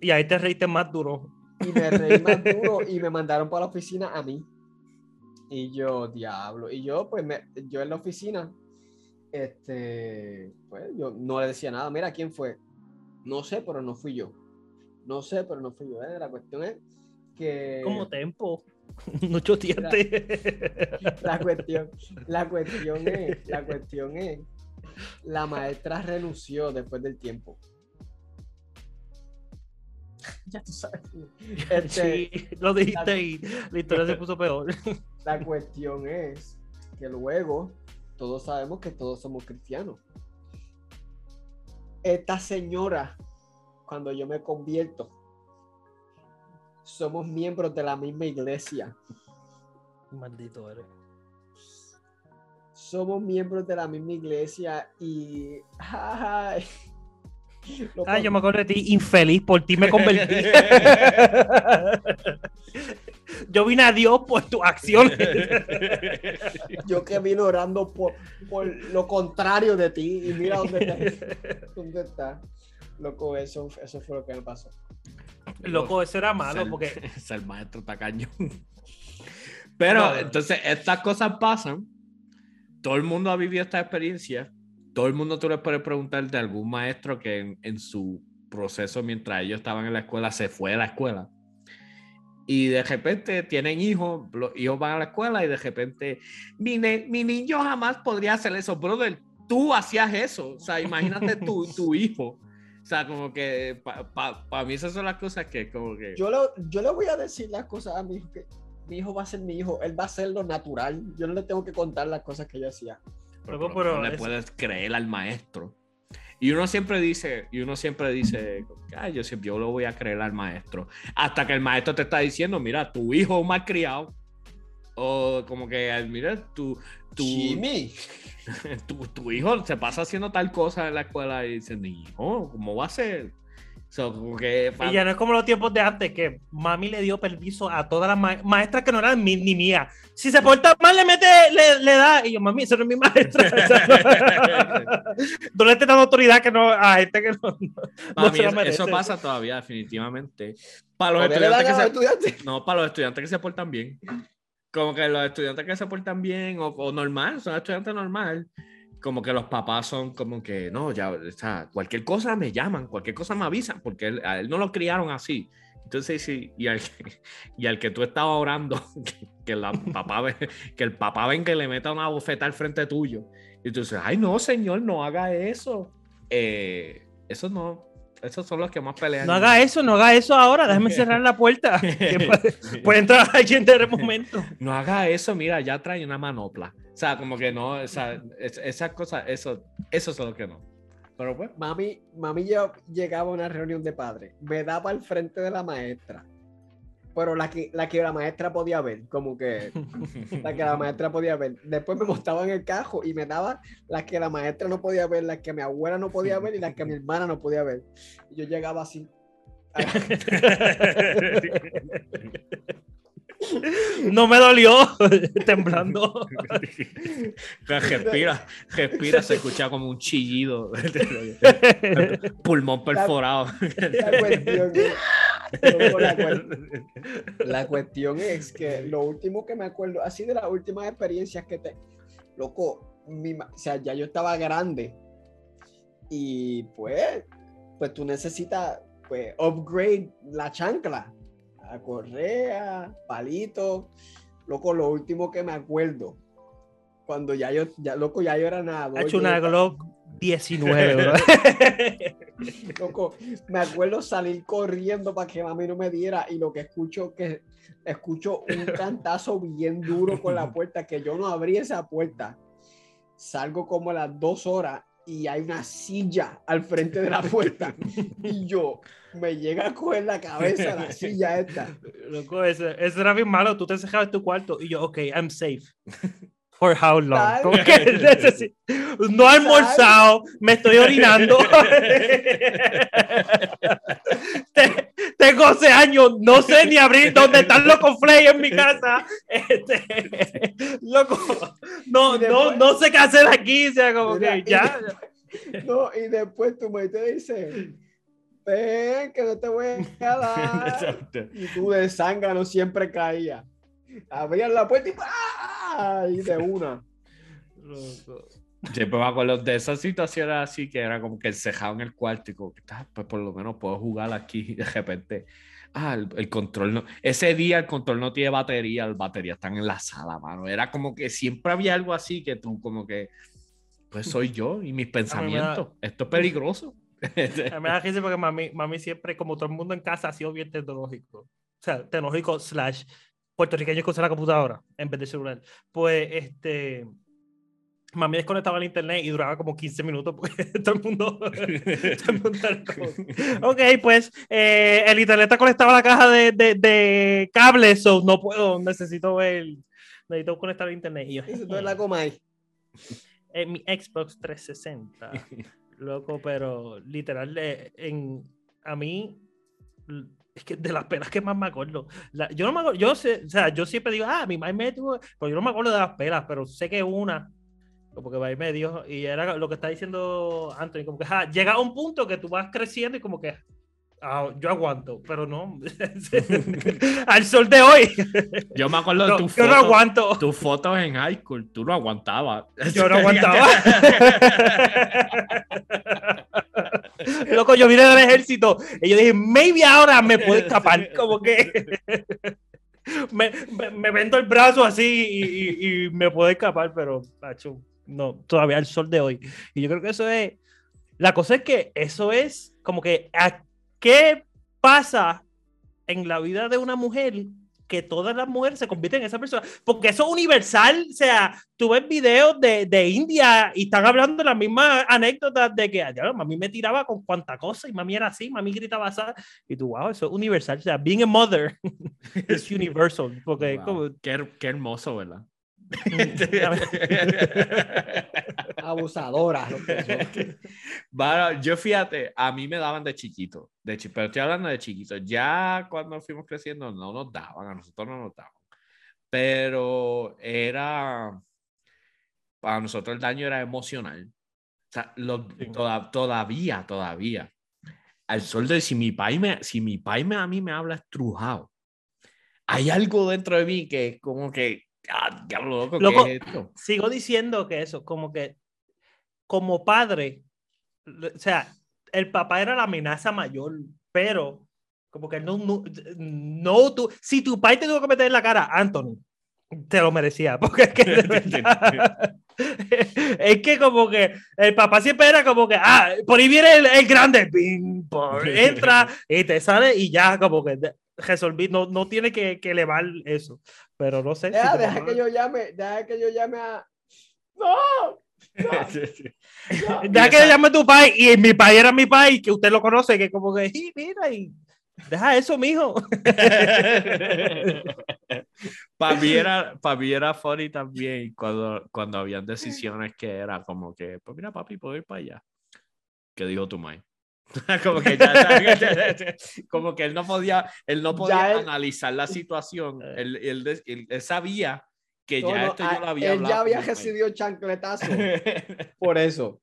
S2: Y ahí te reíste más duro.
S3: y me reí más duro y me mandaron para la oficina a mí. Y yo, diablo. Y yo, pues, me- yo en la oficina, este, pues, yo no le decía nada. Mira, ¿quién fue? No sé, pero no fui yo. No sé, pero no fui yo. ¿eh? La cuestión es que...
S2: Como tempo. No choteaste.
S3: La cuestión, la cuestión es, la cuestión es, la maestra renunció después del tiempo. Ya tú sabes. Este,
S2: Sí, lo dijiste y la historia se puso peor.
S3: La cuestión es que luego todos sabemos que todos somos cristianos. Esta señora, cuando yo me convierto, somos miembros de la misma iglesia.
S2: Maldito eres.
S3: Somos miembros de la misma iglesia y... ay,
S2: Ah, yo me acuerdo de ti, infeliz, por ti me convertí. yo vine a Dios por tu acción.
S3: Yo que vine orando por, por lo contrario de ti y mira dónde está. ¿Dónde está? Loco, eso, eso fue lo que me pasó.
S2: Loco, eso era
S1: Es
S2: malo
S1: el-
S2: porque
S1: es el maestro tacaño. Pero
S2: No, no.
S1: entonces estas cosas pasan. Todo el mundo ha vivido esta experiencia. Todo el mundo tú le puedes preguntar de algún maestro que en, en su proceso mientras ellos estaban en la escuela se fue de la escuela. Y de repente tienen hijos, los hijos van a la escuela y de repente mi, ne- mi niño jamás podría hacer eso, brother. Tú hacías eso. O sea, imagínate tu, tu hijo. O sea, como que para mí esas son las cosas que como que...
S3: Yo, lo- yo le voy a decir las cosas a mi hijo que mi hijo va a ser mi hijo, él va a ser lo natural. Yo no le tengo que contar las cosas que yo hacía.
S1: Pero,
S2: pero
S1: menos le
S2: es-
S1: puedes creer al maestro. Y uno siempre dice, y uno siempre dice, "Ay, yo yo lo voy a creer al maestro. Hasta que el maestro te está diciendo, mira, tu hijo es un malcriado. O como que, mira, tu, tu,
S3: Jimmy.
S1: tu, tu hijo se pasa haciendo tal cosa en la escuela y dice, hijo, ¿cómo va a ser? So, que,
S2: y ya no es como los tiempos de antes que mami le dio permiso a todas las ma- maestras que no eran mi- ni mía. Si se porta mal, le mete, le, le da. Y yo, mami, eso no es mi maestra. No le estés dando autoridad que no, a gente que no. no
S1: Para
S2: se
S1: eso, eso pasa todavía, definitivamente. Para los
S3: ¿Por qué le dan
S1: estudiantes que se,
S3: estudiantes?
S1: No, para los estudiantes que se portan bien. Como que los estudiantes que se portan bien o, o normal, son estudiantes normal. Como que los papás son como que, no, ya, o sea, cualquier cosa me llaman, cualquier cosa me avisan, porque él- a él no lo criaron así. Entonces, sí, y al, y al que tú estabas orando, que, que la papá que el papá ven que le meta una bofeta al frente tuyo. Y tú dices, ay, no, señor, no haga eso. Eh, eso no, esos son los que más pelean.
S2: No haga eso, no haga eso ahora. Déjame cerrar la puerta. Puede entrar alguien de momento.
S1: no haga eso, mira, ya trae una manopla. O sea, como que no, o sea, es- esas cosas, eso, eso es lo que no. Pero pues,
S3: Mami, mami yo llegaba a una reunión de padres, me daba al frente de la maestra, pero la que, la que la maestra podía ver, como que la que la maestra podía ver. Después me montaba en el cajo y me daba las que la maestra no podía ver, las que mi abuela no podía ver y las que mi hermana no podía ver. Y yo llegaba así.
S2: No me dolió, temblando.
S1: respira, respira, se escucha como un chillido. Pulmón perforado.
S3: La cuestión, la cuestión- la cuestión es que lo último que me acuerdo, así de las últimas experiencias que te. Loco, mi o sea, ya yo estaba grande. Y pues, pues tú necesitas pues, upgrade la chancla. A correa, palito. Loco, lo último que me acuerdo. Cuando ya yo, ya, loco, ya yo era nada.
S2: Ha hecho una Glock 19, bro.
S3: Loco, me acuerdo salir corriendo para que mami no me diera y lo que escucho que escucho un cantazo bien duro con la puerta que yo no abrí esa puerta. Salgo como a las dos horas y hay una silla al frente de la puerta y yo me llega a coger la cabeza la silla esta.
S2: Loco, eso, eso era bien malo. Tú te encerrabas en tu cuarto y yo, ok, I'm safe. For how long? Que no he almorzado, me estoy orinando. Te- Tengo 11 años, no sé ni abrir dónde están los conflay en mi casa. Este, loco, no,
S3: Y
S2: no,
S3: después-
S2: no sé qué hacer aquí. O sea, como
S3: Mira,
S2: que
S3: y-
S2: ya.
S3: No, y después tu madre te dice, ven que no te voy a dar. Y tú de zángano siempre caía. Abrían la puerta y ¡pah! Y de una.
S1: Siempre me acuerdo de esas situaciones así que era como que encerrado en el cuarto y como que "Ah, pues por lo menos puedo jugar aquí y de repente. Ah, el, el control no. Ese día el control no tiene batería, las baterías están en la sala, mano. Era como que siempre había algo así que tú, como que, pues soy yo y mis pensamientos. Esto es peligroso.
S2: A mí me da risa porque mami, mami siempre, como todo el mundo en casa, ha sido bien tecnológico. O sea, tecnológico slash puertorriqueños que usan la computadora en vez de celular. Pues, este... Mami desconectaba el internet y duraba como 15 minutos porque todo el mundo... todo el mundo ok, pues eh, el internet está conectado a la caja de, de, de cables, so no puedo, necesito ver... Necesito conectar el internet. Y yo,
S3: tú la comáis.
S2: en mi Xbox 360. Loco, pero literal, eh, en, a mí, es que de las pelas que más me acuerdo. la- yo no me acuerdo, yo sé, o sea, yo siempre digo, ah, mi mamá me tuvo, pero yo no me acuerdo de las pelas, pero sé que una, como que va me dio, y era lo que está diciendo Anthony, como que ah, llega a un punto que tú vas creciendo y como que Ah, yo aguanto, pero no. Al sol de hoy.
S1: Yo me acuerdo
S2: No,
S1: de tu
S2: yo no aguanto.
S1: tus fotos en high school, tú no aguantabas.
S2: Yo no aguantaba. Loco, yo vine del ejército y yo dije, maybe ahora me puedo escapar. Como que me, me, me vendo el brazo así y, y- y me puedo escapar, pero macho, no, todavía al sol de hoy. Y yo creo que eso es. La cosa es que eso es como que ¿a qué pasa en la vida de una mujer que todas las mujeres se convierten en esa persona? Porque eso es universal. O sea, tú ves videos de, de India y están hablando las mismas anécdotas de que "Ay, mami me tiraba con cuanta cosa y mami era así, mami gritaba así. Y tú, wow, eso es universal. O sea, being a mother is universal. Porque
S1: Wow,
S2: como.
S1: qué, qué hermoso, ¿verdad?
S3: Abusadoras.
S1: Bueno, yo fíjate, a mí me daban de chiquito, de chi- pero estoy hablando de chiquito. Ya cuando fuimos creciendo no nos daban, a nosotros no nos daban. Pero era, para nosotros el daño era emocional. O sea, lo- toda- todavía, todavía. Al sol de si mi pai me, si mi pai me, a mí me habla estrujado, hay algo dentro de mí que es como que, ah, diablo loco, ¿qué
S2: Loco,
S1: es esto?
S2: sigo diciendo que eso, como que como padre, o sea, el papá era la amenaza mayor, pero como que no, no, no tú, si tu padre te tuvo que meter en la cara, Anthony, te lo merecía, porque es que de verdad, es que como que el papá siempre era como que, ah, por ahí viene el, el grande, ping, por, entra y te sale y ya como que resolví, no, no tiene que, que elevar eso, pero no sé. si
S3: Deja, que yo llame, deja que yo llame a. ¡No! no.
S2: Deja que le llame a tu pai y mi pai era mi pai, que usted lo conoce, que como que, "Sí, mira, y deja eso, mijo.
S1: Para mí, era, pa' mí era funny también cuando, cuando habían decisiones que era como que, pues mira, papi, puedo ir para allá. ¿Qué dijo tu mai? como que ya, como que él no podía, él no podía
S3: Ya él-
S1: analizar la situación. Él, él, él- él sabía que
S3: No,
S1: ya
S3: no,
S1: esto yo lo había
S3: él
S1: hablado
S3: ya
S1: con
S3: había recibido chancletazo. Por eso.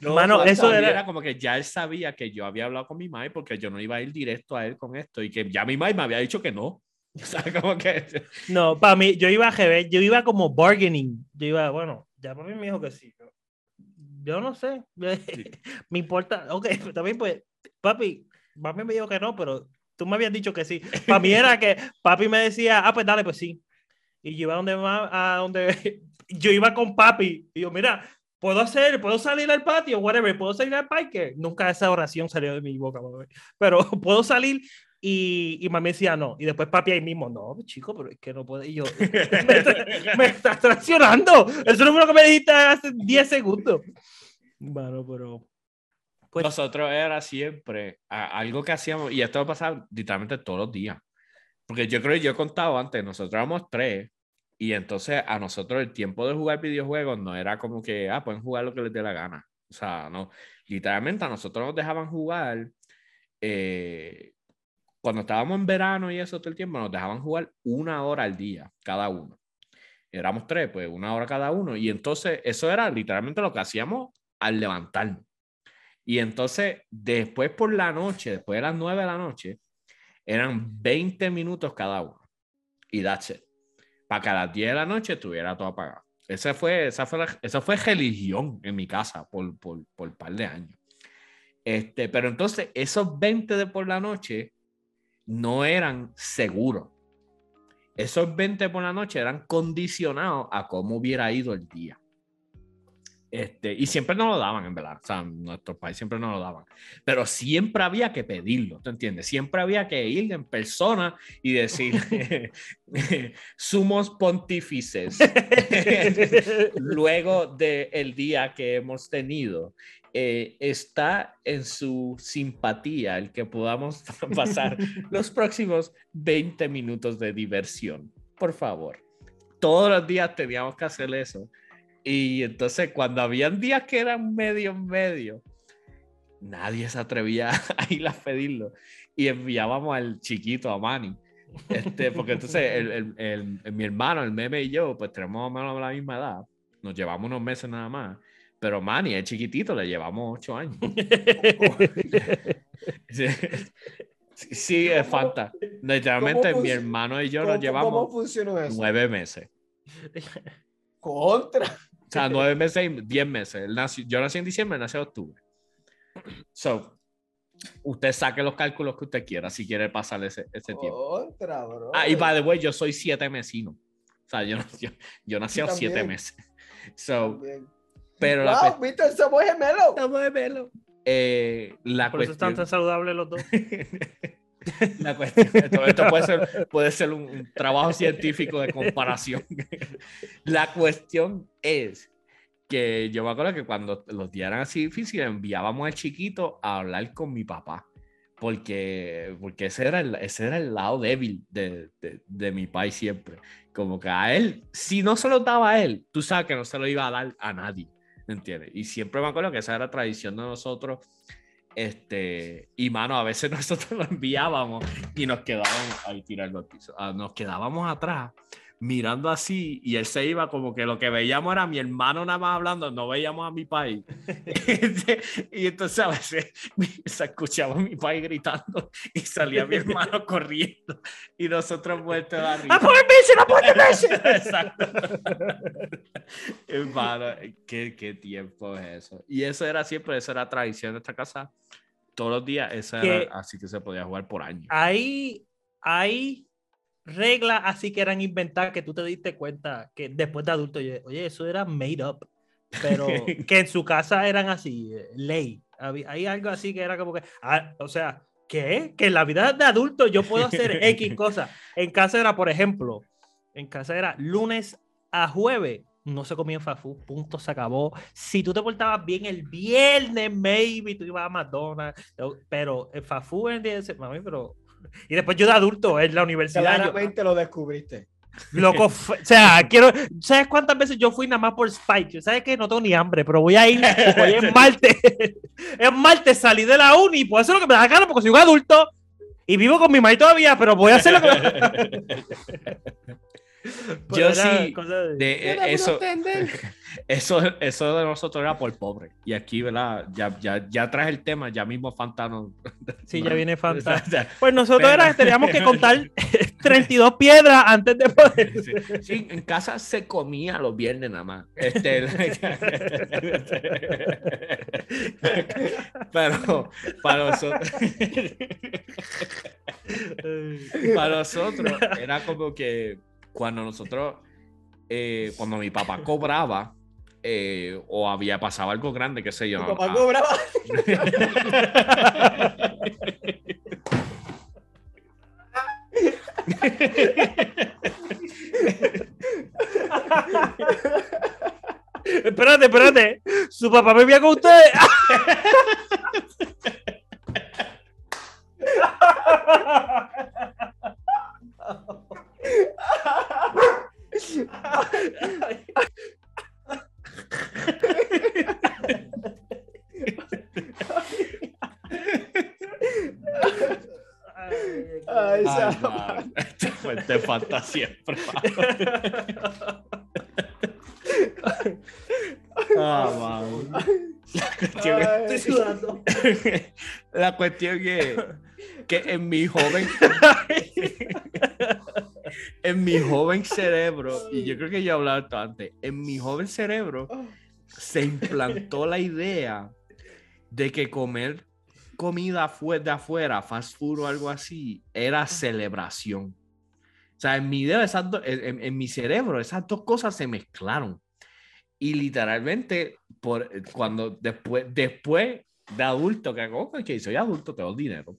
S1: No,
S2: Mano,
S1: para
S2: eso
S1: mí
S2: era-
S1: como que ya él sabía que yo había hablado con mi mai porque yo no iba a ir directo a él con esto y que ya mi mai me había dicho que no. O sea, como que
S2: No, para mí, yo iba a GB, yo iba como bargaining. Yo iba, bueno, ya papi me dijo que sí. Yo, yo no sé. me importa. Ok, también pues, papi, papi me dijo que no, pero tú me habías dicho que sí. Para mí era que papi me decía, ah, pues dale, pues sí. Y yo iba a donde, a donde yo iba con papi. Y yo, mira, puedo hacer, puedo salir al patio, whatever, puedo salir al parque. Nunca esa oración salió de mi boca, pero puedo salir. Y, y mami decía no. Y después papi ahí mismo, no, chico, pero es que no puede. Y yo, me, está- me estás traicionando. Eso no fue lo que me dijiste hace 10 segundos. Bueno, pero. Pues,
S1: Nosotros era siempre algo que hacíamos, y esto pasaba literalmente todos los días. Porque yo creo que yo he contado antes, nosotros éramos tres, y entonces a nosotros el tiempo de jugar videojuegos no era como que, ah, pueden jugar lo que les dé la gana. O sea, no. Literalmente a nosotros nos dejaban jugar, eh, cuando estábamos en verano y eso todo el tiempo, nos dejaban jugar una hora al día, cada uno. Éramos tres, pues una hora cada uno. Y entonces eso era literalmente lo que hacíamos al levantarnos. Y entonces, después por la noche, después de las 9 de la noche, eran 20 minutos cada uno. Y that's it. Para que a las 10 de la noche estuviera todo apagado. Esa fue, esa fue, la- esa fue religión en mi casa por, por, por un par de años. Este, pero entonces, esos 20 de por la noche no eran seguros. Esos 20 por la noche eran condicionados a cómo hubiera ido el día. Este, y siempre nos lo daban, en verdad. O sea, nuestros países siempre nos lo daban. Pero siempre había que pedirlo, ¿te entiendes? Siempre había que ir en persona y decir, sumos pontífices. Luego del día que hemos tenido, eh, está en su simpatía el que podamos pasar los próximos 20 minutos de diversión. Por favor. Todos los días teníamos que hacer eso. Y entonces cuando habían días que eran medio medio, nadie se atrevía a ir a pedirlo. Y enviábamos al chiquito, a Manny. Este, porque entonces el, el- el- mi hermano, el meme y yo, pues tenemos más o menos la misma edad. Nos llevamos unos meses nada más. Pero Manny es chiquitito, le llevamos ocho años. Sí, sí, es falta. Literalmente
S3: ¿Cómo
S1: mi hermano y yo
S3: ¿Cómo,
S1: nos
S3: cómo
S1: llevamos nueve meses.
S3: Contra.
S1: O sea, nueve meses y diez meses. Nació- yo nací en diciembre, nació en octubre. So, usted saque los cálculos que usted quiera si quiere pasar ese, ese tiempo.
S3: Contra, bro.
S1: Ah, y by the way, yo soy siete mesino. O sea, yo, yo, yo nací a los siete meses. So,
S3: También.
S1: Pero la,
S3: Wow, Víctor, somos gemelos.
S1: cuestión- eh, la
S2: Por eso están
S1: cuestión...
S2: tan saludables los dos.
S1: La cuestión, esto, esto puede ser, puede ser un, un trabajo científico de comparación. La cuestión es que yo me acuerdo que cuando los días eran así difíciles, enviábamos al chiquito a hablar con mi papá. Porque, porque ese, era el, ese era el lado débil de, de, de mi país siempre. Como que a él, si no se lo daba a él, tú sabes que no se lo iba a dar a nadie. ¿Entiendes? Y siempre me acuerdo que esa era tradición de nosotros. Este, y mano, a veces nosotros lo enviábamos y nos quedábamos ahí tirando al piso. Ah, nos quedábamos atrás mirando así y él se iba como que lo que veíamos era mi hermano nada más hablando, no veíamos a mi país. y entonces a veces se escuchaba a mi país gritando y salía mi hermano corriendo y nosotros muertos de la risa.
S2: ¡Apoya Messi! ¡Apoya Messi!
S1: Exacto. Hermano, ¿qué, qué tiempo es eso. Y eso era siempre, eso era tradición de esta casa. Todos los días, eso era así que se podía jugar por años.
S2: Hay, hay reglas así que eran inventadas que tú te diste cuenta que después de adulto, oye, oye, eso era made up. Pero que en su casa eran así, eh, ley. Había- Hay algo así que era como que, ah, o sea, ¿qué? Que en la vida de adulto yo puedo hacer X cosas. En casa era, por ejemplo, en casa era lunes a jueves. No se comía en food, punto, se acabó. Si tú te portabas bien el viernes, maybe tú ibas a McDonald's, pero el fast food en el día de mami, pero. Y después yo de adulto en la universidad. yo-
S3: Claramente lo descubriste.
S2: Loco, o sea, quiero, ¿sabes cuántas veces yo fui nada más por Spike? ¿Sabes que No tengo ni hambre, pero voy a ir, hoy es martes, es martes, salí de la uni, puedo hacer lo que me da la gana porque soy un adulto y vivo con mi madre todavía, pero voy a hacer lo que Pero
S1: Yo
S2: era
S1: sí,
S2: de-
S1: De, eh, eso, eso, eso de nosotros era por pobre. Y aquí, ¿verdad? Ya, ya, ya traes el tema, ya mismo Fantano.
S2: Sí, ya viene.
S1: Exacto.
S2: Pues nosotros
S1: Pero-
S2: era, teníamos que contar 32 piedras antes de poder.
S1: Sí, sí, en casa se comía los viernes nada más. Este, pero para nosotros, para nosotros era como que cuando nosotros, eh, cuando mi papá cobraba eh, o había pasado algo grande, qué sé yo.
S3: Tu papá
S1: ah,
S3: cobraba.
S2: Espérate, espérate. Su papá vivía con ustedes.
S1: Fantasía, por favor. Ah. La cuestión es-
S3: Ay.
S2: Estoy sudando.
S1: La cuestión es que en mi joven en mi joven cerebro, y yo creo que yo he hablado esto antes, en mi joven cerebro se implantó la idea de que comer comida de afuera, fast food o algo así, era celebración. Sea, en mi, idea, esas do- en, en- mi cerebro esas dos cosas se mezclaron. Y literalmente, por, cuando después, después de adulto, que hago, ok, soy adulto, tengo dinero.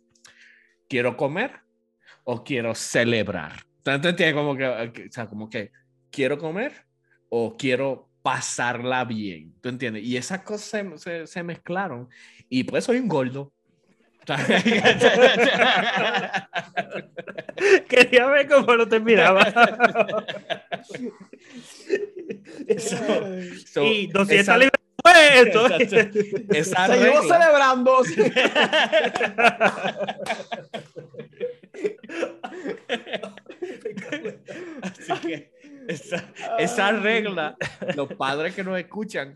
S1: ¿Quiero comer o quiero celebrar? Entonces, entiendes? Como que, que- o sea, como que quiero comer o quiero pasarla bien. ¿Tú entiendes? Y esas cosas se, se- se mezclaron. Y pues soy un gordo.
S2: Quería ver cómo lo terminaba.
S3: Ay.
S1: So,
S2: y 200
S1: esa-
S2: libras después, esto-
S1: Exacto. Esa
S3: Seguimos
S1: regla-
S3: celebrando.
S1: Así que esa, esa regla, los padres que nos escuchan,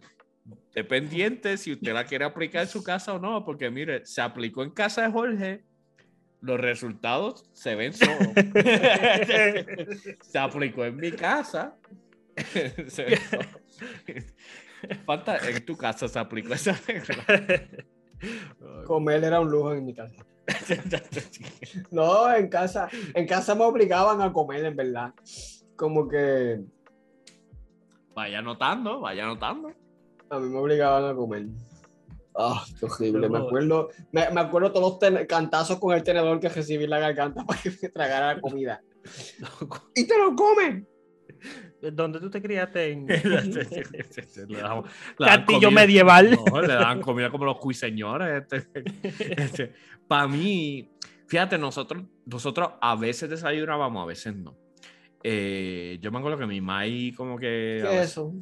S1: esté pendiente si usted la quiere aplicar en su casa o no, porque mire, se aplicó en casa de Jorge, los resultados se ven solos. se aplicó en mi casa, se ven solos. Falta, en tu casa se aplicó esa regla.
S3: Comer era un lujo en mi casa. No, en casa, en casa me obligaban a comer, en verdad. Como que
S1: Vaya anotando, vaya anotando.
S3: A mí me obligaban a comer. Ah, qué horrible. Me acuerdo, me, me acuerdo todos los ten- cantazos con el tenedor que recibí en la garganta para que me tragara la comida. ¡Y te lo comen!
S2: ¿Dónde tú te criaste? En... Castillo medieval.
S1: No, le dan comida como los cuiseñores. Este, Para mí, fíjate, nosotros, nosotros a veces desayunábamos, a veces no. Eh, yo me acuerdo que mi maíz como que...
S3: ¿Qué es eso?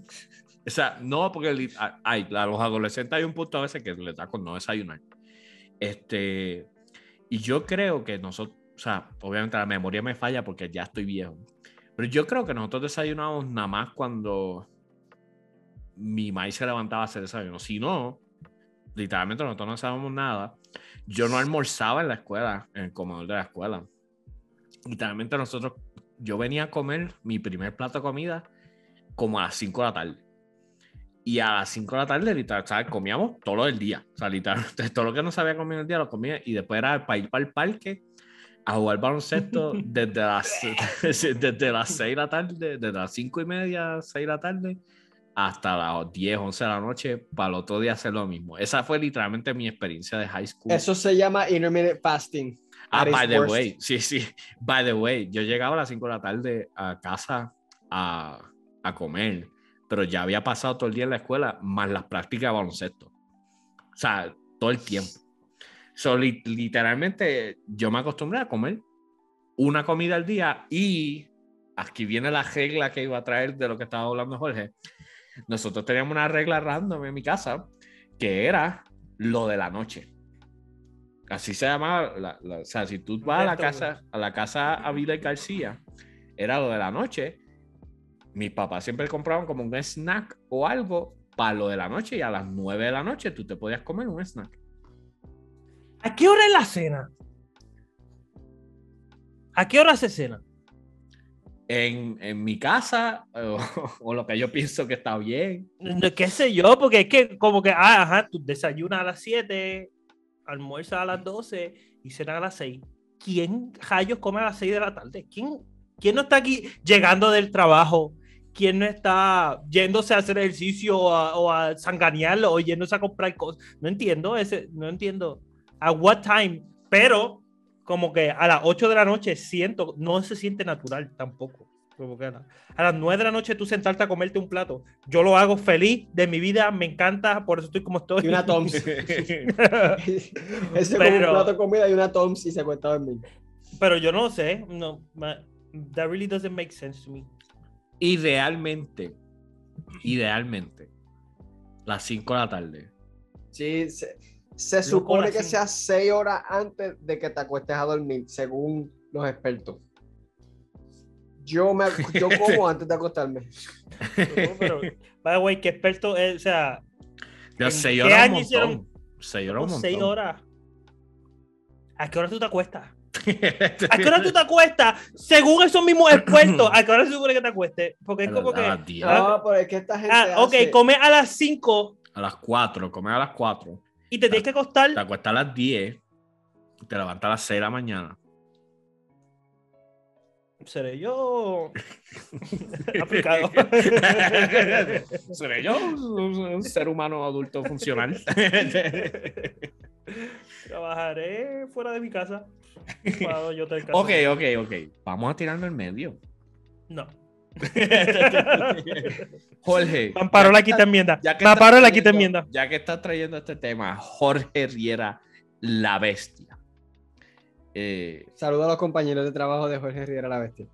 S1: O sea, no, porque hay, a los adolescentes hay un punto a veces que les da con no desayunar. Este, y yo creo que nosotros, o sea, obviamente la memoria me falla porque ya estoy viejo. Pero yo creo que nosotros desayunamos nada más cuando mi maíz se levantaba a hacer desayuno. Si no, literalmente nosotros no sabemos nada. Yo no almorzaba en la escuela, en el comedor de la escuela. Literalmente nosotros, yo venía a comer mi primer plato de comida como a las 5 de la tarde. Y a las 5 de la tarde, literal, ¿sabes? comíamos todo del día. O sea, literalmente todo lo que no se había comido el día lo comía. Y después era para ir para el parque a jugar baloncesto desde las, desde las 6 de la tarde, desde las 5 y media, 6 de la tarde, hasta las 10, 11 de la noche, para el otro día hacer lo mismo. Esa fue literalmente mi experiencia de high school.
S3: Eso se llama intermittent fasting.
S1: Ah, by the
S3: worst.
S1: way, sí, sí. By the way, yo llegaba a las 5 de la tarde a casa a, a comer, pero ya había pasado todo el día en la escuela, más las prácticas de baloncesto. O sea, todo el tiempo. So, li- literalmente, yo me acostumbré a comer una comida al día y aquí viene la regla que iba a traer de lo que estaba hablando Jorge. Nosotros teníamos una regla random en mi casa que era lo de la noche. Así se llamaba, la- la- o sea, si tú vas a la casa, a la casa Ávila y García, era lo de la noche. Mis papás siempre compraban como un snack o algo para lo de la noche y a las 9 de la noche tú te podías comer un snack.
S2: ¿A qué hora es la cena? ¿A qué hora se cena?
S1: En, en mi casa, o, o lo que yo pienso que está bien.
S2: No, ¿Qué sé yo? Porque es que como que, ah, ajá, tú desayunas a las 7, almuerzas a las 12 y cenas a las 6. ¿Quién rayos come a las 6 de la tarde? ¿Quién, ¿Quién no está aquí llegando del trabajo? ¿Quién no está yéndose a hacer ejercicio o a, o a sanganear o yéndose a comprar cosas? No entiendo ese, no entiendo. ¿A what time? Pero como que a las 8 de la noche siento, no se siente natural tampoco. Como que a la- a las 9 de la noche tú sentarte a comerte un plato. Yo lo hago feliz de mi vida, me encanta, por eso estoy como estoy.
S3: Y una Toms. Ese como un
S2: Pero-
S3: plato de comida y una Toms y se cuesta dormir.
S2: Pero yo no sé, no, that really doesn't make sense to me.
S1: Idealmente, idealmente, las 5 de la tarde.
S3: Sí, se, supone que sea seis horas antes de que te acuestes a dormir, según los expertos. Yo, me, yo como antes de acostarme.
S2: No, pero, by the way, qué experto es, o sea,
S1: Ya
S2: ¿En
S1: 6
S2: qué
S1: horas
S2: año hicieron?
S1: montón. 6 horas un
S2: como
S1: montón.
S2: seis horas. ¿A qué hora tú te acuestas? ¿A qué hora tú te acuestas? Según esos mismos expertos, ¿a qué hora se supone que te acuestes? Porque es como que.
S1: las 10.
S3: No, pero es que esta gente.
S2: Ah, ok,
S3: hace-
S2: come a las 5
S1: A las 4, comer a las 4.
S2: y te tienes que acostar.
S1: Te acuestas a las 10. Te levantas a las 6 de la mañana.
S2: Seré yo. aplicado.
S1: Seré yo un, un ser humano adulto funcional.
S2: Trabajaré fuera de mi casa. Yo
S1: ok, ok, ok. Vamos a tirarlo en medio.
S2: No.
S1: Jorge.
S2: Mamparo
S1: ya
S2: la
S1: que
S2: quita
S1: estás-
S2: enmienda.
S1: ya que
S2: Mamparo
S1: estás
S2: la quita
S1: trayendo-
S2: enmienda.
S1: Ya que estás trayendo este tema, Jorge Riera, la bestia. Eh,
S3: Saludo a los compañeros de trabajo de Jorge Riera la Bestia.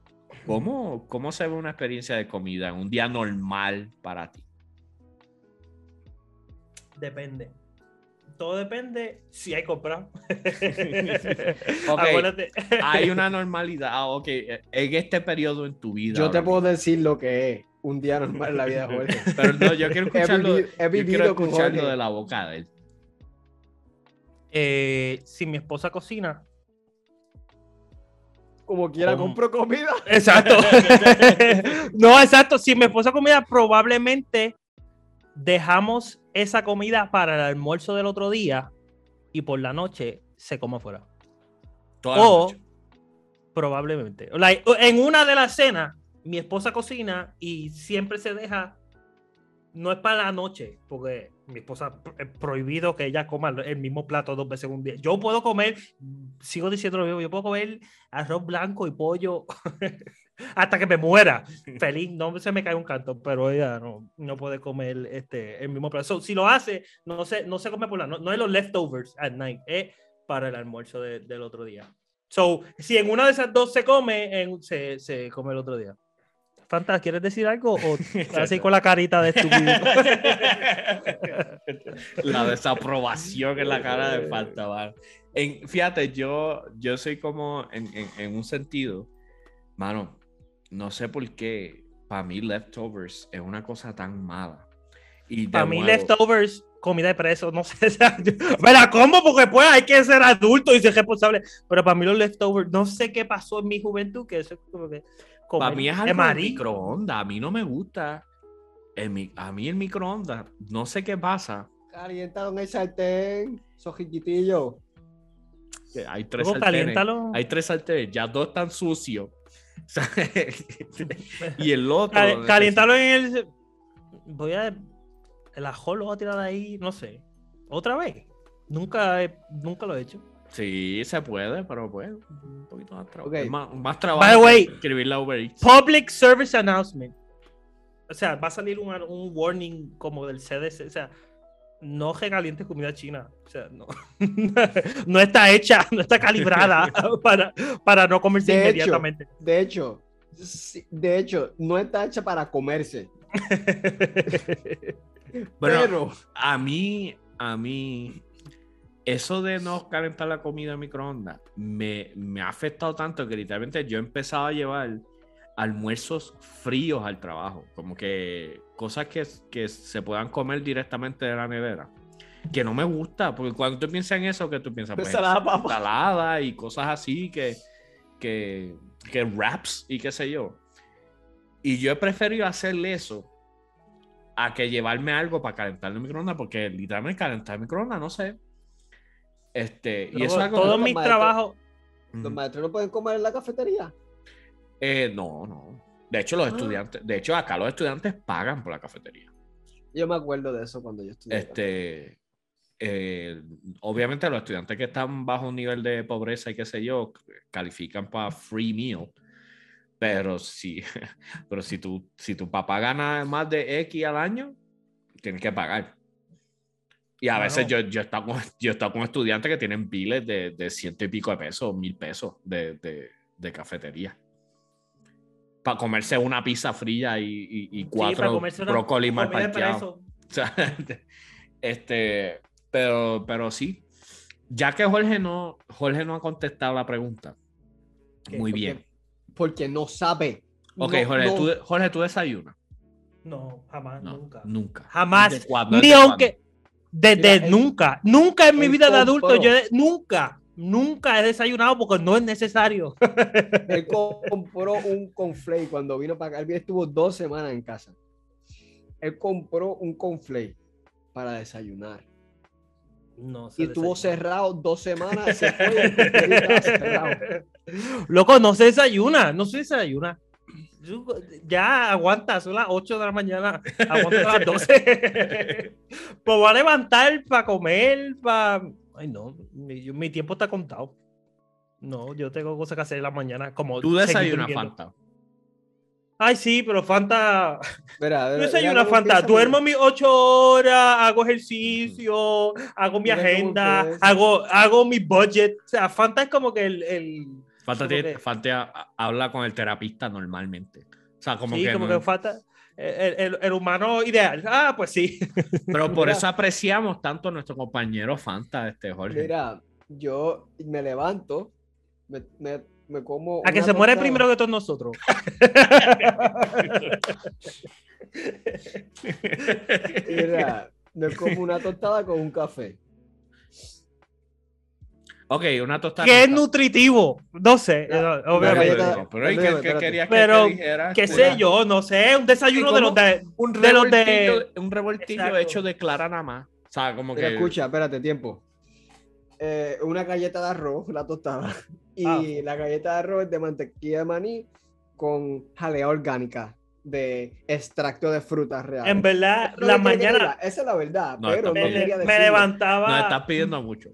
S1: ¿cómo, ¿Cómo se ve una experiencia de comida en un día normal para ti?
S2: Depende. Todo depende si hay compra.
S1: Ok.
S2: Acuérdate.
S1: Hay una normalidad. Ok. En este periodo en tu vida.
S3: Yo te puedo decir lo que es. un día normal en la vida de Jorge.
S1: Pero no, yo quiero
S3: He
S1: escucharlo,
S3: vivido- he
S1: yo
S3: vivido
S1: quiero
S3: con
S1: escucharlo de la boca de él.
S2: Eh, si mi esposa cocina.
S3: Como quiera,
S1: ¿Cómo?
S3: compro comida.
S2: Exacto. no, exacto. Si mi esposa comida, probablemente dejamos esa comida para el almuerzo del otro día y por la noche se come afuera.
S1: Toda la
S2: O
S1: noche.
S2: probablemente. Like, en una de las cenas, mi esposa cocina y siempre se deja. No es para la noche, porque mi esposa es prohibido que ella coma el mismo plato dos veces en un día. Yo puedo comer, sigo diciendo lo mismo, yo puedo comer arroz blanco y pollo hasta que me muera. Feliz, no se me cae un canto, pero ella no, no puede comer este, el mismo plato. So, si lo hace, no se, no se come por la noche, no es los leftovers at night, es para el almuerzo de- del otro día. So, si en una de esas dos se come, en- se, se come el otro día. Fanta, ¿quieres decir algo? O así con la carita de estúpido.
S1: la desaprobación en la cara de falta, mano. En, fíjate, yo, yo soy como en, en- en un sentido, mano, no sé por qué, para mí leftovers es una cosa tan mala. Y
S2: Para mí,
S1: nuevo,
S2: leftovers, comida de preso, no sé. me la como porque pues hay que ser adulto y ser responsable. Pero para mí, los leftovers, no sé qué pasó en mi juventud, que eso es como que.
S1: Para mí es algo de microondas, a mí no me gusta. el mi- a mí el microondas, no sé qué pasa.
S3: Caliéntalo en el sartén, sojiquitillo.
S1: Hay tres sartenes. Hay tres sartenes, ya dos están sucios. Y el otro.
S2: Cal- caliéntalo en el. Voy a. El ajo lo voy a tirar ahí, no sé. Otra vez. Nunca, he- nunca lo he hecho.
S1: Sí, se puede, pero pues un poquito más trabajo. Más, más
S2: By
S1: trabajo
S2: the way,
S1: escribir la Uber Eats.
S2: Public Service Announcement. O sea, va a salir un, un warning como del CDC. O sea, no recalientes comida china. O sea, no. no está hecha, no está calibrada para, para no comerse
S3: De hecho,
S2: inmediatamente.
S3: De hecho, de hecho, no está hecha para comerse.
S1: Bueno,
S3: pero
S1: a mí, a mí, eso de no calentar la comida en microondas me, me ha afectado tanto que literalmente yo he empezado a llevar almuerzos fríos al trabajo, como que cosas que, que se puedan comer directamente de la nevera. Que no me gusta, porque cuando tú piensas en eso, que tú piensas? Pues,
S3: Ensalada, papa.
S1: ensalada y cosas así que, que, que wraps y qué sé yo. Y yo he preferido hacerle eso a que llevarme algo para calentar el microondas, porque literalmente calentar el microondas, no sé. Este, y eso es algo.
S2: Todos mis trabajos.
S3: Los maestros no pueden comer en la cafetería.
S1: Eh, no, no. De hecho, los
S3: Ah.
S1: estudiantes, de hecho, acá los estudiantes pagan por la cafetería.
S3: Yo me acuerdo de eso cuando yo estudié.
S1: Este, eh, obviamente los estudiantes que están bajo un nivel de pobreza y qué sé yo, califican para free meal. Pero si, pero si tu, si tu papá gana más de X al año, tienes que pagar. Y a
S2: Claro.
S1: veces yo, yo he estado con, yo he estado con estudiantes que tienen biles de, de ciento y pico de pesos, mil pesos de, de, de cafetería. Para comerse una pizza fría y, y,
S2: Sí,
S1: cuatro
S2: una
S1: brócoli mal parqueados.
S2: preso.
S1: O sea, este, pero, pero sí. Ya que Jorge no, Jorge no ha contestado la pregunta.
S3: ¿Qué?
S1: Muy
S3: Porque-
S1: bien.
S3: Porque no sabe.
S1: Ok,
S3: No-
S1: Jorge,
S3: no-
S1: tú, Jorge, tú desayunas.
S2: No, jamás,
S1: No,
S2: nunca.
S1: nunca.
S2: Jamás. Ni
S1: ¿Desde
S2: aunque. Desde nunca. Nunca en mi vida de adulto. Yo nunca. Nunca he desayunado porque no es necesario.
S3: Él compró un conflay cuando vino para acá. Él estuvo dos semanas en casa. Él compró un conflay para desayunar.
S2: No
S3: Y estuvo cerrado dos semanas. Se fue.
S2: Loco, no se desayuna, no se desayuna. Ya aguanta, son las 8 de la mañana, aguanta a las 12. pues voy a levantar para comer, para... Ay, no, mi, yo- mi tiempo está contado. No, yo tengo cosas que hacer en la mañana, como
S1: Tú desayunas. Fanta.
S2: Ay, sí, pero Fanta... Yo desayuno
S3: cómo
S2: Fanta,
S3: empieza,
S2: duermo mis 8 horas, hago ejercicio, hago mi agenda, hago, hago mi budget. O sea, Fanta es como que el... el
S1: Fanta, tiene-
S2: que-
S1: Fanta ha- habla con el terapista normalmente. O sea, como
S2: sí,
S1: que.
S2: como
S1: no-
S2: que falta el, el- el humano ideal. Ah, pues sí.
S1: Pero por
S3: Mira.
S1: eso apreciamos tanto a nuestro compañero Fanta, este Jorge.
S3: Mira, yo me levanto, me, me- me como.
S2: A que se muere primero que todos nosotros.
S3: Mira, me como una tostada con un café.
S1: Ok, una tostada.
S2: que es nutritivo. No sé, obviamente.
S1: Pero ¿y qué, qué querías
S2: Pero,
S1: que te dijera?
S2: ¿Qué sé yo? No sé, un desayuno de los de.
S1: Un
S2: de los de-
S1: revoltillo, un revoltillo
S2: Exacto.
S1: hecho de clara nada más. O sea, como que.
S3: escucha, espérate, tiempo. Eh, una galleta de arroz, la tostada. Y
S2: Ah.
S3: la galleta de arroz es de mantequilla de maní con jalea orgánica de extracto de frutas reales.
S2: En verdad, la mañana
S3: Esa es la verdad,
S1: No,
S3: pero no
S2: me,
S3: quería
S2: me levantaba.
S1: No estás pidiendo mucho.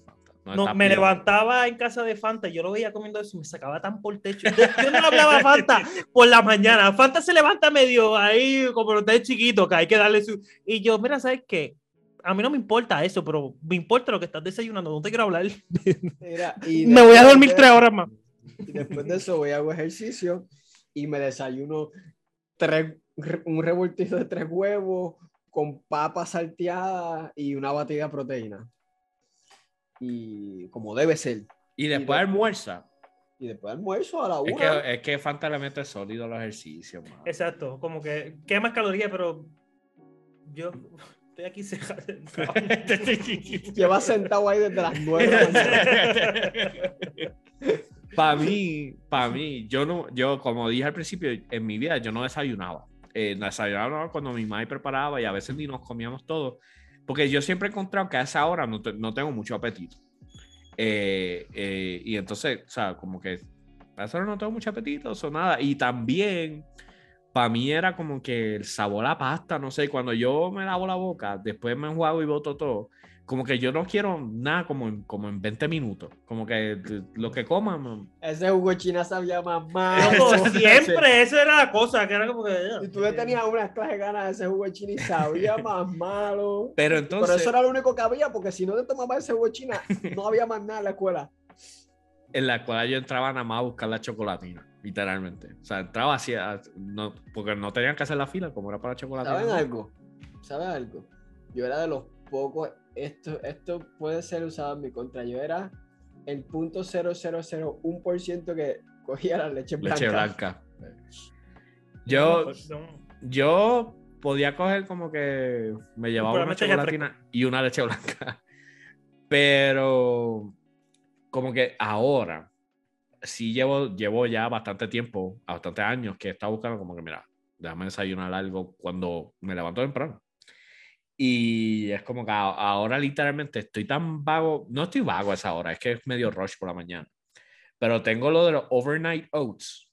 S1: No
S2: me
S1: pidiendo.
S2: levantaba en casa de Fanta, yo lo veía comiendo eso y me sacaba tan por techo. Yo, no le hablaba a Fanta por la mañana. Fanta se levanta medio ahí, como los de chiquito, que hay que darle su. Y yo, mira, ¿sabes qué? A mí no me importa eso, pero me importa lo que estás desayunando, no te quiero hablar.
S3: Mira, y
S2: Me voy a dormir
S3: de-
S2: tres horas más.
S3: Y después de eso voy a hago ejercicio y me desayuno tres, un revoltijo de tres huevos con papas salteadas y una batida de proteína. Y como debe ser.
S1: Y después
S3: de-
S1: almuerza.
S3: Y después almuerzo a la
S1: Es
S3: una.
S1: que, es que Fanta le mete sólido a los ejercicios. mano.
S2: Exacto, como que quemas calorías, pero yo estoy aquí sentado.
S3: Lleva sentado ahí desde las nueve de la mañana.
S1: Para mí, para mí, yo no, yo como dije al principio, en mi vida yo no desayunaba. Eh, desayunaba cuando mi madre preparaba y a veces ni nos comíamos todo. Porque yo siempre he encontrado que a esa hora no, te- no tengo mucho apetito. Eh, eh, y entonces, o sea, como que a esa hora no tengo mucho apetito o nada. Y también, para mí era como que el sabor a pasta, no sé, cuando yo me lavo la boca, después me enjuago y boto todo. Como que yo no quiero nada como en, como en 20 minutos. Como que lo que coman.
S3: Ese jugo de china sabía más malo.
S2: Siempre, eso era la cosa, que era como que.
S3: Y tú le tenías unas clases de ganas de ese jugo china y sabía más malo.
S1: Pero entonces.
S3: Pero eso era lo único que había, porque si no te tomabas ese jugo china, no había más nada en la escuela.
S1: en la cual yo entraba nada más a buscar la chocolatina, literalmente. O sea, entraba así, a- no, porque no tenían que hacer la fila, como era para la chocolatina.
S3: ¿Saben algo? ¿Saben algo? Yo era de los pocos, esto, esto puede ser usado en mi contra, yo era el punto 0001% que cogía la leche blanca.
S1: Leche blanca. Yo,
S2: No,
S1: yo podía coger como que me llevaba una chocolatina y una leche blanca. Pero como que ahora sí llevo, llevo ya bastante tiempo, bastante años que he estado buscando como que, mira, déjame desayunar algo cuando me levanto temprano. Y es como que ahora literalmente estoy tan vago, no estoy vago a esa hora, es que es medio rush por la mañana. Pero tengo lo de los overnight oats,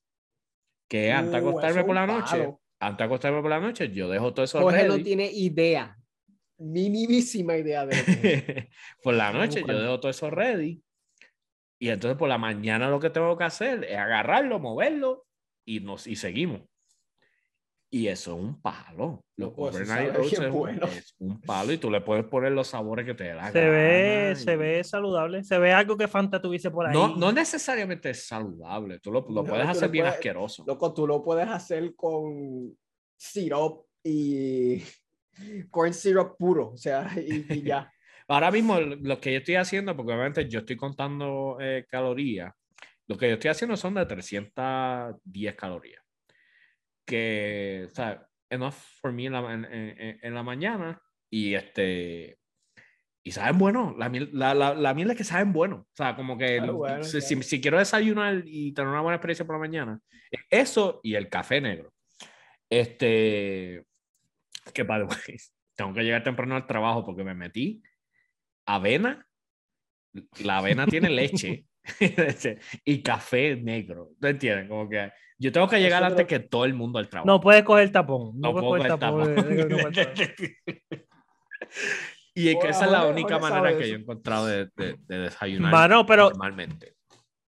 S1: que antes de
S3: Uh,
S1: acostarme por la noche, antes de acostarme por la noche, yo dejo todo eso
S3: Jorge no tiene idea, minimísima idea de lo que
S1: por la noche yo dejo todo eso ready. Y entonces por la mañana lo que tengo que hacer es agarrarlo, moverlo y, nos, y seguimos. Y eso es un palo. Los overnight oats es, un-
S3: bueno.
S1: es un palo y tú le puedes poner los sabores que te dé la
S2: Se ve, se ve saludable. Se ve algo que Fanta tuviese por ahí.
S1: No, no necesariamente es saludable. Tú lo, lo
S3: No,
S1: puedes
S3: tú
S1: hacer bien
S3: puedes-
S1: asqueroso.
S3: Loco, tú lo puedes hacer con syrup y corn syrup puro, o sea, y, y ya.
S1: Ahora mismo lo que yo estoy haciendo, porque obviamente yo estoy contando eh, calorías, lo que yo estoy haciendo son de 310 calorías. Que, o sea, enough for me en la, en, en- en la mañana y este... Y saben bueno, la miel, la, la, la miel es que saben bueno. O sea, como que
S3: Claro, bueno,
S1: si, si- si quiero desayunar y tener una buena experiencia por la mañana, es eso y el café negro. Este, que way, tengo que llegar temprano al trabajo porque me metí avena. La avena tiene leche y café negro. ¿No entienden? Como que yo tengo que llegar
S3: Eso
S1: antes
S3: creo-
S1: que todo el mundo al trabajo.
S2: No puedes coger tapón.
S1: No
S2: No, puedes
S1: puedo
S2: coger tapón.
S1: y es que esa es la única manera que yo he encontrado de, de- de desayunar
S2: Mano, pero
S1: normalmente.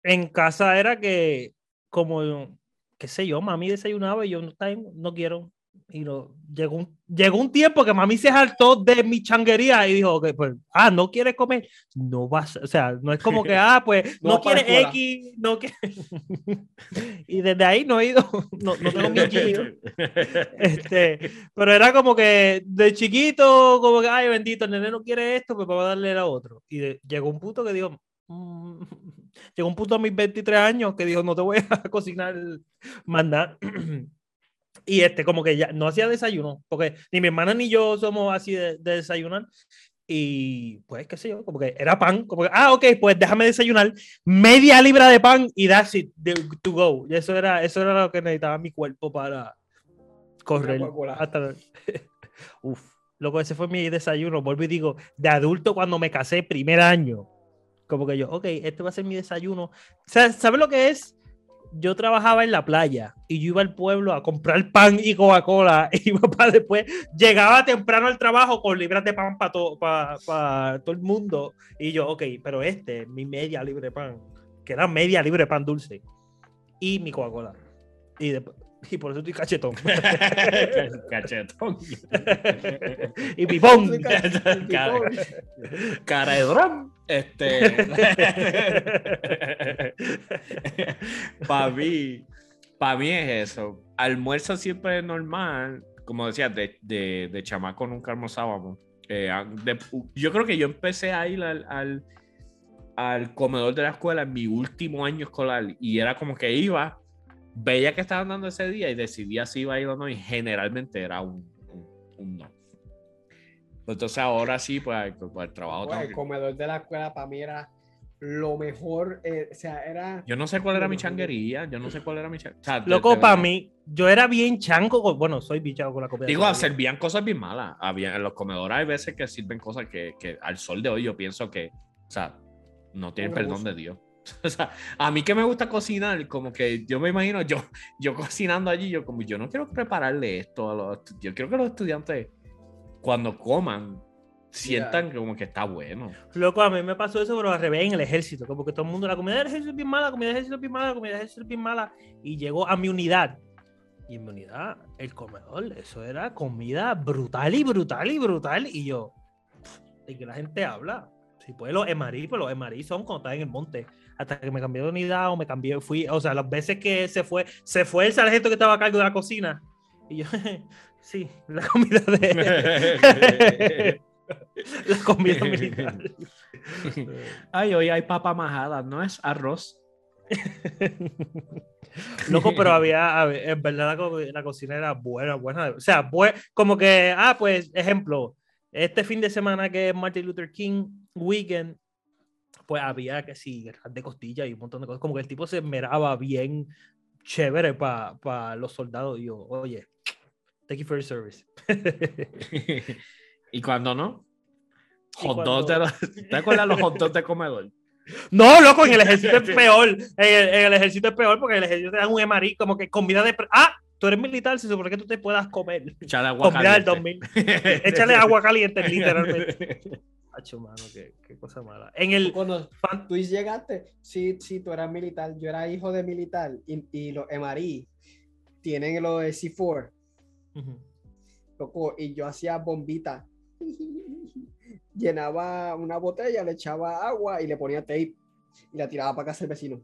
S2: en casa era que, como, qué sé yo, mami desayunaba y yo no, no quiero. Y no, llegó, un, llegó un tiempo que mami se hartó de mi changuería y dijo, ok, pues, ah, no quieres comer, no vas, o sea, no es como que, ah, pues,
S3: No
S2: no, quieres. X, no quieres. y desde ahí no he ido, no, no tengo mi. Este, pero era como que de chiquito, como que, ay, bendito, el nene no quiere esto, pues vamos a darle a otro. Y de- llegó un punto que digo, mm, llegó un punto a mis 23 años que dijo, no te voy a cocinar más nada. Y este, como que ya no hacía desayuno, porque ni mi hermana ni yo somos así de, de desayunar. Y pues, qué sé yo, como que era pan, como que, ah, ok, pues déjame desayunar media libra de pan y that's it, to go. Y eso era, eso era lo que necesitaba mi cuerpo para correr. Hasta... Uf, loco, ese fue mi desayuno. Vuelvo y digo, de adulto cuando me casé, primer año. Como que yo, ok, este va a ser mi desayuno. ¿sabes lo que es? Yo trabajaba en la playa y yo iba al pueblo a comprar pan y Coca-Cola. Y papá después llegaba temprano al trabajo con libras de pan para todo, el mundo. Y yo, ok, pero este, mi media libre pan, que era media libre pan dulce. Y mi Coca-Cola. Y, después- y por eso estoy cachetón.
S1: Cachetón.
S2: y pipón.
S1: Cara, cara de drum. Este. para mí, para mí es eso. Almuerzo siempre es normal. Como decía, de, de, de chamaco nunca almorzábamos. Eh, de- yo creo que yo empecé a ir al, al, al comedor de la escuela en mi último año escolar y era como que iba, veía que estaban dando ese día y decidía si iba a ir o no y generalmente era un, un, un no. Entonces ahora sí, pues, pues el trabajo...
S3: Pues,
S1: tengo
S3: el comedor de la escuela para mí era lo mejor. eh, o sea, era.
S1: Yo no sé cuál era mi
S3: Bueno,
S1: changuería, yo no sé cuál era mi changuería.
S2: Loco, para mí, yo era bien chanco. con- Bueno, soy bichado con la comida.
S1: Digo, servían cosas bien malas. Había, en los comedores hay veces que sirven cosas que, que al sol de hoy yo pienso que, o sea, no tienen perdón de Dios. O sea, a mí que me gusta cocinar, como que yo me imagino yo, yo cocinando allí, yo como yo no quiero prepararle esto a los yo quiero que los estudiantes cuando coman sientan que como que está bueno.
S2: Loco, a mí me pasó eso, pero al revés en el ejército. Como que todo el mundo, la comida del ejército es bien mala, la comida del ejército es bien mala, la comida del ejército es bien mala. Y llegó a mi unidad. Y en mi unidad, el comedor, eso era comida brutal y brutal y brutal. Y yo, ¿de qué la gente habla? Si pues los emarí, pues los emarí son cuando estás en el monte. Hasta que me cambié de unidad o me cambié, fui, o sea, las veces que se fue, se fue el sargento que estaba a cargo de la cocina. Y yo, sí, la comida de. la comida militar.
S1: Ay, hoy hay papa majada, no es arroz.
S2: Loco, pero había, en verdad la, la cocina era buena, buena. O sea, bue- como que, ah, pues, ejemplo, este fin de semana que es Martin Luther King Weekend, pues había que guerras de costilla y un montón de cosas. Como que el tipo se esmeraba bien chévere para los soldados. Y yo, oye, thank you for your service.
S1: y cuando no, hot dogs de
S2: cuando-
S1: los- ¿te acuerdas los hot dogs de comedor?
S2: No, loco, en el ejército es peor. En el, en el ejército es peor porque en el ejército te dan un emarí como que comida de. Ah, tú eres militar, se supone que tú te puedas comer.
S1: Echarle agua
S2: Comida del
S1: caliente.
S2: 2000. Échale agua caliente, literalmente. Hacho, mano, qué, qué cosa mala. En el.
S3: Cuando
S2: fan-
S3: tú llegaste, sí, sí, tú eras militar, yo era hijo de militar y, y los MRI tienen lo de C4,
S2: Ujú.
S3: loco, y yo hacía bombita. Llenaba una botella, le echaba agua y le ponía tape y la tiraba para casa el vecino.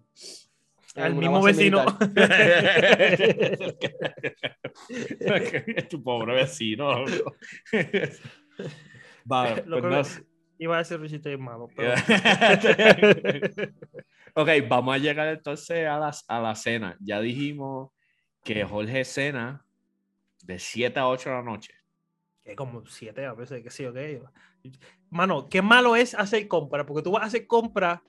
S2: Al mismo vecino.
S1: tu pobre vecino. loco. Va, pues no-
S2: Iba a decir bien malo, pero.
S1: ok, vamos a llegar entonces a, las, a la cena. Ya dijimos que Jorge cena de 7 a 8 de la noche.
S2: que como siete a veces, qué sé yo qué. Mano, qué malo es hacer compra, porque tú vas a hacer compra.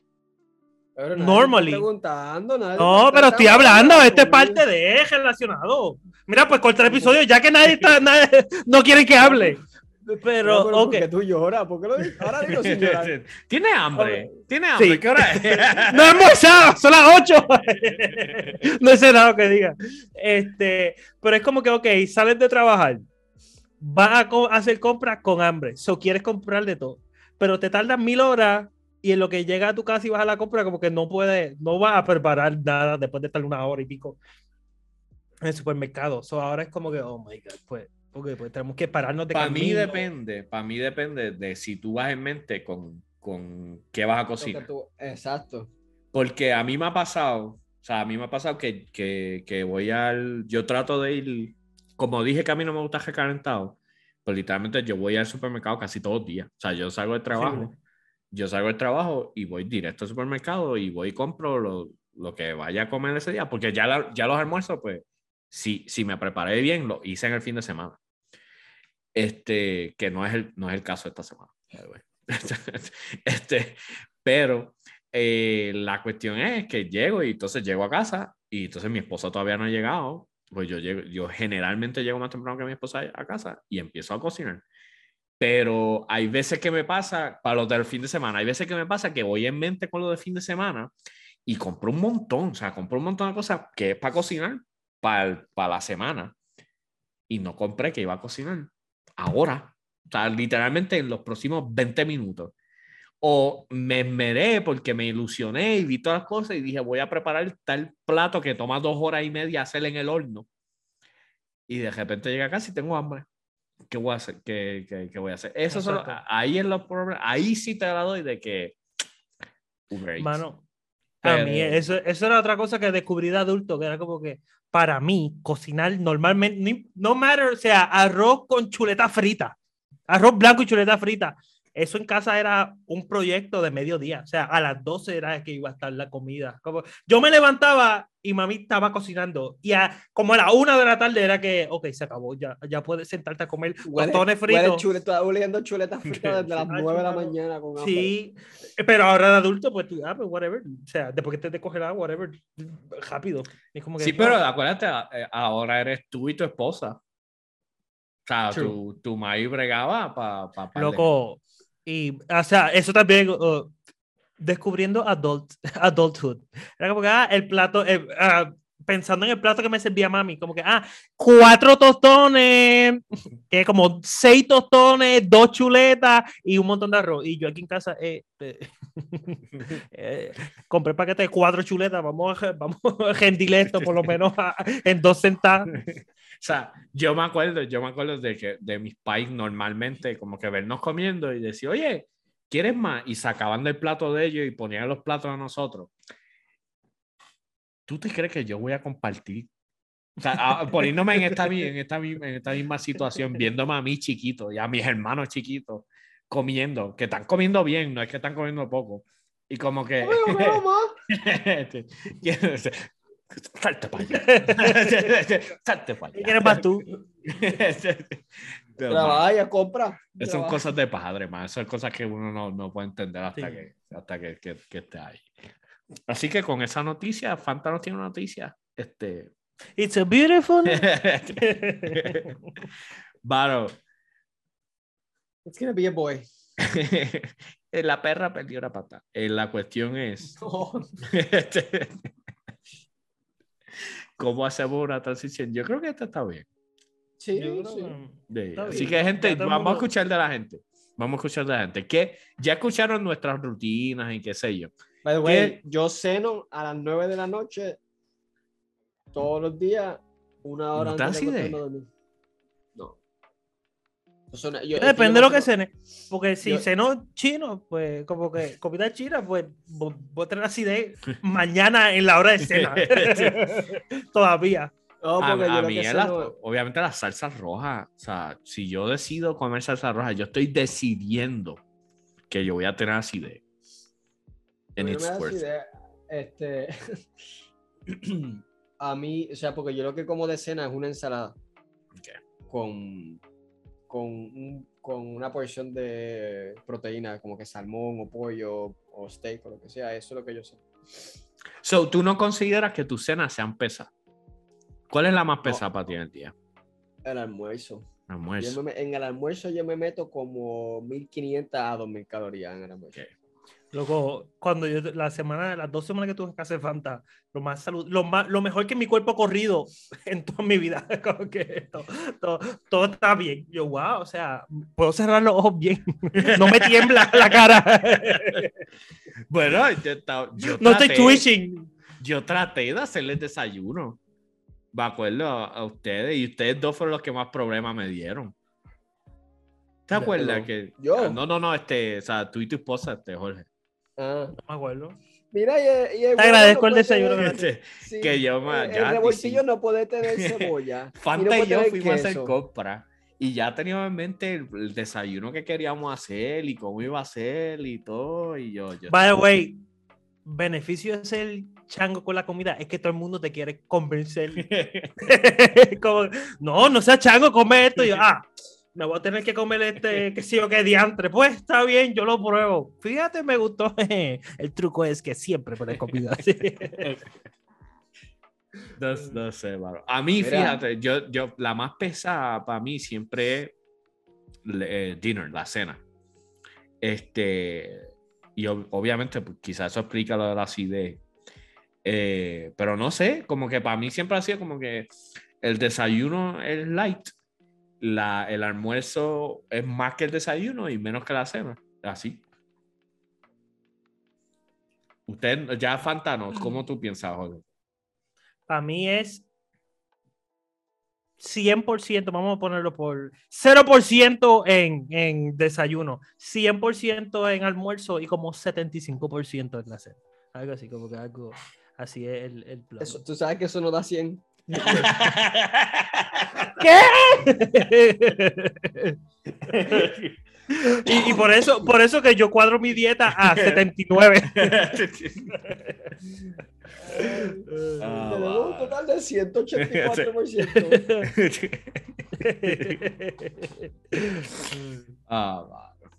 S3: Pero
S2: Normally.
S3: preguntando, nadie
S2: No, pero estoy
S3: hablando,
S2: esto es parte de relacionado. Mira, pues corta el episodio, ya que nadie está, nadie- no quieren que hable. Pero,
S3: No,
S2: ok.
S3: ¿por qué tú lloras? ¿Por qué lo dices? Ahora digo sin llorar.
S1: ¿Tiene hambre? ¿Tiene hambre?
S2: Sí.
S1: ¿Qué hora es?
S2: No he almorzado, son las 8. no sé nada que diga. Este, pero es como que, ok, sales de trabajar, vas a co- hacer compras con hambre, so quieres comprar de todo, pero te tardas mil horas y en lo que llega a tu casa y vas a la compra, como que no puedes, no vas a preparar nada después de estar una hora y pico en el supermercado. So ahora es como que, oh my god, pues, ok, pues tenemos que pararnos de
S1: Para mí depende, para mí depende de si tú vas en mente con, con qué vas a cocinar.
S3: tú- Exacto.
S1: Porque a mí me ha pasado, o sea, a mí me ha pasado que, que, que voy al, yo trato de ir, como dije que a mí no me gusta recalentado, pues literalmente yo voy al supermercado casi todos los días. O sea, yo salgo del trabajo yo salgo del trabajo y voy directo al supermercado y voy y compro lo, lo que vaya a comer ese día, porque ya, la- ya los almuerzos, pues, si, si me preparé bien, lo hice en el fin de semana. Este, que no es el, no es el caso esta semana. este, pero eh, la cuestión es que llego y entonces llego a casa y entonces mi esposa todavía no ha llegado. Pues yo, llego, yo generalmente llego más temprano que mi esposa a casa y empiezo a cocinar. Pero hay veces que me pasa, para los del fin de semana, hay veces que me pasa que voy en mente con lo de fin de semana y compro un montón, o sea, compro un montón de cosas que es para cocinar para, para la semana y no compré que iba a cocinar ahora, o sea, literalmente en los próximos 20 minutos. O me esmeré porque me ilusioné y vi todas las cosas y dije, voy a preparar tal plato que toma dos horas y media hacer en el horno. Y de repente llega acá y tengo hambre. ¿Qué voy a hacer? ¿Qué, qué, qué voy a hacer? Eso solo, ahí es los problemas. Ahí sí te la doy de que. Uber.
S2: Mano, a mí eso, eso era otra cosa que descubrí de adulto, que era como que para mí cocinar normalmente, no matter, o sea, arroz con chuleta frita, arroz blanco y chuleta frita, eso en casa era un proyecto de mediodía, o sea, a las 12 era que iba a estar la comida. Como, yo me levantaba y mami estaba cocinando y a, como a la una de la tarde era que, ok, se acabó, ya, ya puedes sentarte a comer tostones
S3: huele
S2: fritos.
S3: chuleta, oliendo chuletas fritas desde las
S2: Ah,
S3: 9 de la mañana con hambre.
S2: Sí, pero ahora de adulto, pues tú, ah, pues whatever. O sea, después que te te congelado, whatever, rápido. Es como que,
S1: Sí,
S2: no,
S1: pero acuérdate, eh, ahora eres tú y tu esposa. O sea,
S2: True.
S1: tu, tu maíz bregaba para. Pa, pa-
S2: Loco, y, o sea, eso también, uh, descubriendo adult, adulthood. Era como que, ah, el plato, ah, pensando en el plato que me servía mami, como que, ah, cuatro tostones, que como seis tostones, dos chuletas y un montón de arroz. Y yo aquí en casa, eh, eh, eh, compré paquete de cuatro chuletas, vamos a, vamos a rendir esto por lo menos a- en dos centavos.
S1: O sea, yo me acuerdo, yo me acuerdo de que de mis pais normalmente, como que vernos comiendo y decir, oye, ¿quieres más? Y sacaban del plato de ellos y ponían los platos a nosotros. ¿Tú te crees que yo voy a compartir? O sea, a- poniéndome en esta, en, esta, en esta misma situación, viéndome a mí chiquito y a mis hermanos chiquitos comiendo, que están comiendo bien, no es que están comiendo poco. Y como que... Salte para allá. Salte para
S2: ¿Qué
S1: allá.
S2: quieres más tú?
S3: Trabaja, compra.
S1: man, son cosas de padre, man. Son cosas que uno no, no puede entender hasta,
S2: Sí.
S1: que, hasta que, que, que esté ahí. Así que con esa noticia, Fanta nos tiene una noticia. Este.
S2: It's a beautiful.
S1: Varo,
S3: It's gonna be a boy.
S1: la perra perdió la pata. Eh, La cuestión es.
S3: No.
S1: ¿Cómo hacemos una transición? Yo creo que esta está bien.
S3: Sí,
S2: Yo creo
S3: sí.
S2: Está
S1: así
S2: bien.
S1: que, gente, vamos a escuchar de la gente. Vamos a escuchar de la gente. Que ya escucharon nuestras rutinas y qué sé yo.
S3: By the way, yo ceno a las 9 de la noche todos los días, una hora
S1: ¿No te
S3: antes de dormir. No. Yo-
S2: Depende de lo que
S3: ceno-
S2: cene. Porque si
S3: yo-
S2: cenó chino, pues como que comida china, pues vo- voy a tener así de mañana en la hora de cena. Todavía.
S3: No,
S1: a, a mí, la-
S3: ceno-
S1: obviamente, las salsas rojas. O sea, si yo decido comer salsa roja, yo estoy decidiendo que yo voy a tener acidez.
S3: Me
S1: it's worth
S3: Este. a mí, o sea, porque yo lo que como de cena es una ensalada.
S1: Ok.
S3: Con, con, un- con una porción de proteína, como que salmón o pollo o steak o lo que sea. Eso es lo que yo sé.
S1: So, ¿tú no consideras que tus cenas sean pesadas? ¿Cuál es la más pesada para ti en el día?
S3: El almuerzo.
S1: Almuerzo.
S3: me- en el almuerzo yo me meto como 1500 a 2000 calorías en el almuerzo.
S1: Ok.
S2: Luego, cuando yo, la semana, las dos semanas que tuve en casa de Fanta, lo más salud, lo más, lo mejor que mi cuerpo ha corrido en toda mi vida. Como que todo, todo, todo está bien. Yo, wow, o sea, puedo cerrar los ojos bien. No me tiembla la cara.
S1: Bueno, yo, yo
S2: No estoy
S1: traté-
S2: twitching.
S1: Yo traté de hacerles desayuno. Me acuerdo a, a ustedes y ustedes dos fueron los que más problemas me dieron. ¿Te acuerdas
S3: no.
S1: que
S3: Yo.
S1: No, no, no, este, o sea, tú y tu esposa, este, Jorge.
S3: Ah,
S2: No me acuerdo.
S3: Mira, y, el- y el
S2: Te agradezco el
S3: puede
S2: desayuno
S3: tener-
S1: Este,
S3: sí,
S1: que yo me-
S3: el,
S1: ya,
S3: el revoltillo
S1: sí.
S3: no puede tener cebolla. y no
S1: Fanta y yo fuimos a hacer
S3: queso.
S1: compra y ya teníamos en mente el, el desayuno que queríamos hacer y cómo iba a ser y todo. Y yo, yo
S2: By the way, beneficio de ser chango con la comida es que todo el mundo te quiere convencer. Como, no, no seas chango, come esto. Y yo, ah, me voy a tener que comer este, que sí o qué diantre. Pues está bien, yo lo pruebo. Fíjate, me gustó. El truco es que siempre pones comida así.
S1: No, no sé, mano. A mí,
S3: Mira.
S1: fíjate, yo, yo, la más pesada para mí siempre es eh, dinner, la cena. Este, y ob- obviamente, pues, quizás eso explica lo de la acidez. Eh, pero no sé, como que para mí siempre ha sido como que el desayuno es light, la, el almuerzo es más que el desayuno y menos que la cena. Así. Usted, ya Fantanos, ¿cómo tú piensas, Jorge?
S2: Para mí es 100%, vamos a ponerlo por 0% en, en desayuno, 100% en almuerzo y como 75% en la cena. Algo así, como que algo así es el, el plan.
S3: Tú sabes que eso no da 100.
S2: ¿Qué? y, y por eso, por eso que yo cuadro mi dieta a 79.
S1: Ah,
S3: Tenemos un total de 184%.
S1: Ah.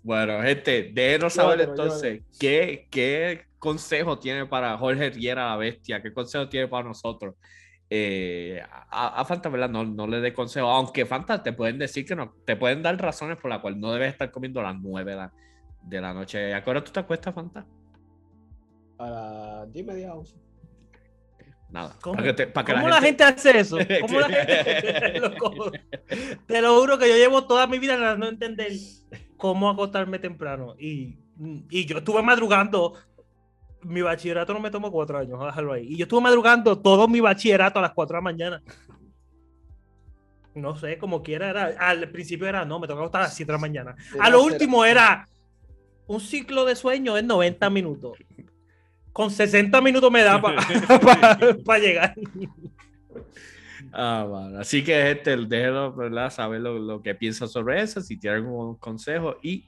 S1: Bueno, gente, déjenos saber entonces ¿qué, qué consejo tiene para Jorge Riera la bestia, qué consejo tiene para nosotros. Eh, a, a Fanta, ¿verdad? No, no le dé consejo, aunque Fanta te pueden decir que no, te pueden dar razones por las cuales no debes estar comiendo a las 9 de la, de la noche. ¿A qué hora tú te acuestas, Fanta?
S3: A las 10 media 11.
S1: Nada.
S2: ¿Cómo,
S1: Para que, te- para que
S2: cómo la, gente... hace eso? ¿Cómo la gente... Te lo juro que yo llevo toda mi vida de entender cómo acostarme temprano. Y, y yo estuve madrugando. Mi bachillerato no me tomó cuatro años, déjalo ahí. Y yo estuve madrugando todo mi bachillerato a las 4 de la mañana. No sé, como quiera era. Al principio era, no, me tocaba acostar a las 7 de la mañana. A lo último era un ciclo de sueño en 90 minutos. Con 60 minutos me da para llegar.
S1: Ah, bueno. Así que, gente, déjenos ¿verdad? saber lo, lo que piensan sobre eso, si tienen algún consejo y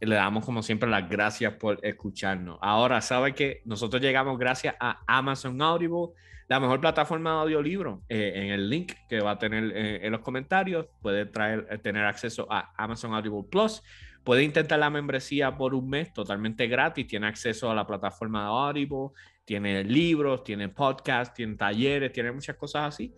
S1: le damos como siempre las gracias por escucharnos. Ahora, sabe que nosotros llegamos gracias a Amazon Audible, la mejor plataforma de audiolibro. Eh, en el link que va a tener eh, en los comentarios, puede traer, eh, tener acceso a Amazon Audible Plus. Puede intentar la membresía por un mes totalmente gratis. Tiene acceso a la plataforma de Audible, tiene libros, tiene podcasts, tiene talleres, tiene muchas cosas así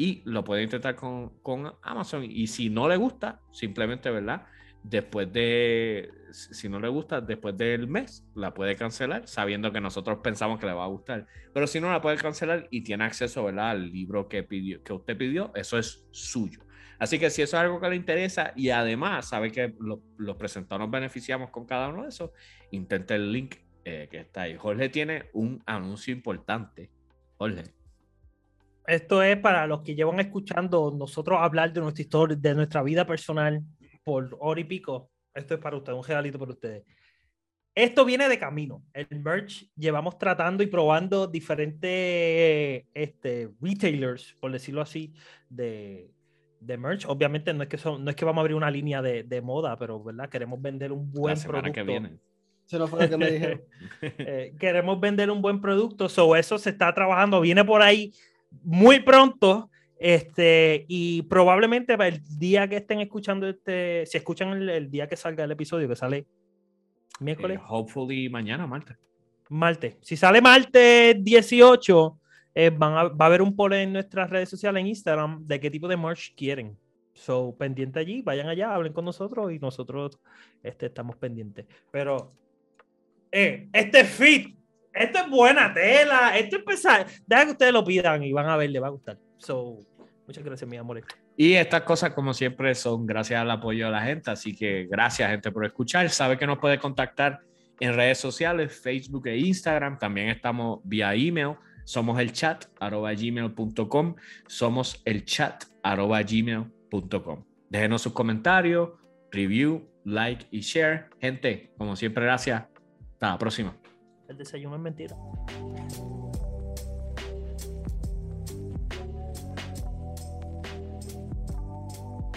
S1: y lo puede intentar con, con, Amazon. Y si no le gusta, simplemente, ¿verdad? Después de, si no le gusta, después del mes, la puede cancelar, sabiendo que nosotros pensamos que le va a gustar. Pero si no, la puede cancelar y tiene acceso, ¿verdad? Al libro que, pidió, que usted pidió, eso es suyo. Así que si eso es algo que le interesa y además sabe que lo- los presentadores nos beneficiamos con cada uno de esos, intente el link eh, que está ahí. Jorge tiene un anuncio importante. Jorge.
S2: Esto es para los que llevan escuchando nosotros hablar de nuestra historia, de nuestra vida personal por hora y pico. Esto es para ustedes, un regalito para ustedes. Esto viene de camino. El merch llevamos tratando y probando diferentes este, retailers, por decirlo así, de, de merch. Obviamente no es que, son, no es que vamos a abrir una línea de, de moda, pero ¿verdad? queremos vender un buen
S1: la
S2: producto.
S1: que viene.
S3: Eso no fue lo que me dijeron.
S2: Eh, queremos vender un buen producto, so eso se está trabajando, viene por ahí muy pronto, este, y probablemente para el día que estén escuchando este, si escuchan el, el día que salga el episodio, que sale miércoles,
S1: Eh, hopefully mañana, Marta.
S2: martes, si sale martes 18, eh, van a- va a haber un poll en nuestras redes sociales, en Instagram, de qué tipo de merch quieren. So, pendiente allí, vayan allá, hablen con nosotros y nosotros este, estamos pendientes. Pero, eh, este fit, esto es buena tela, esto es pesado. Deja que ustedes lo pidan y van a ver, les va a gustar. So, muchas gracias, mi amor.
S1: Y estas cosas, como siempre, son gracias al apoyo de la gente. Así que gracias, gente, por escuchar. Sabe que nos puede contactar en redes sociales, Facebook e Instagram. También estamos vía email. Somos el chat arroba gmail.com. Somos el chat arroba gmail.com. Déjenos sus comentarios, review, like y share. Gente, como siempre, gracias. Hasta la próxima.
S2: El desayuno es mentira.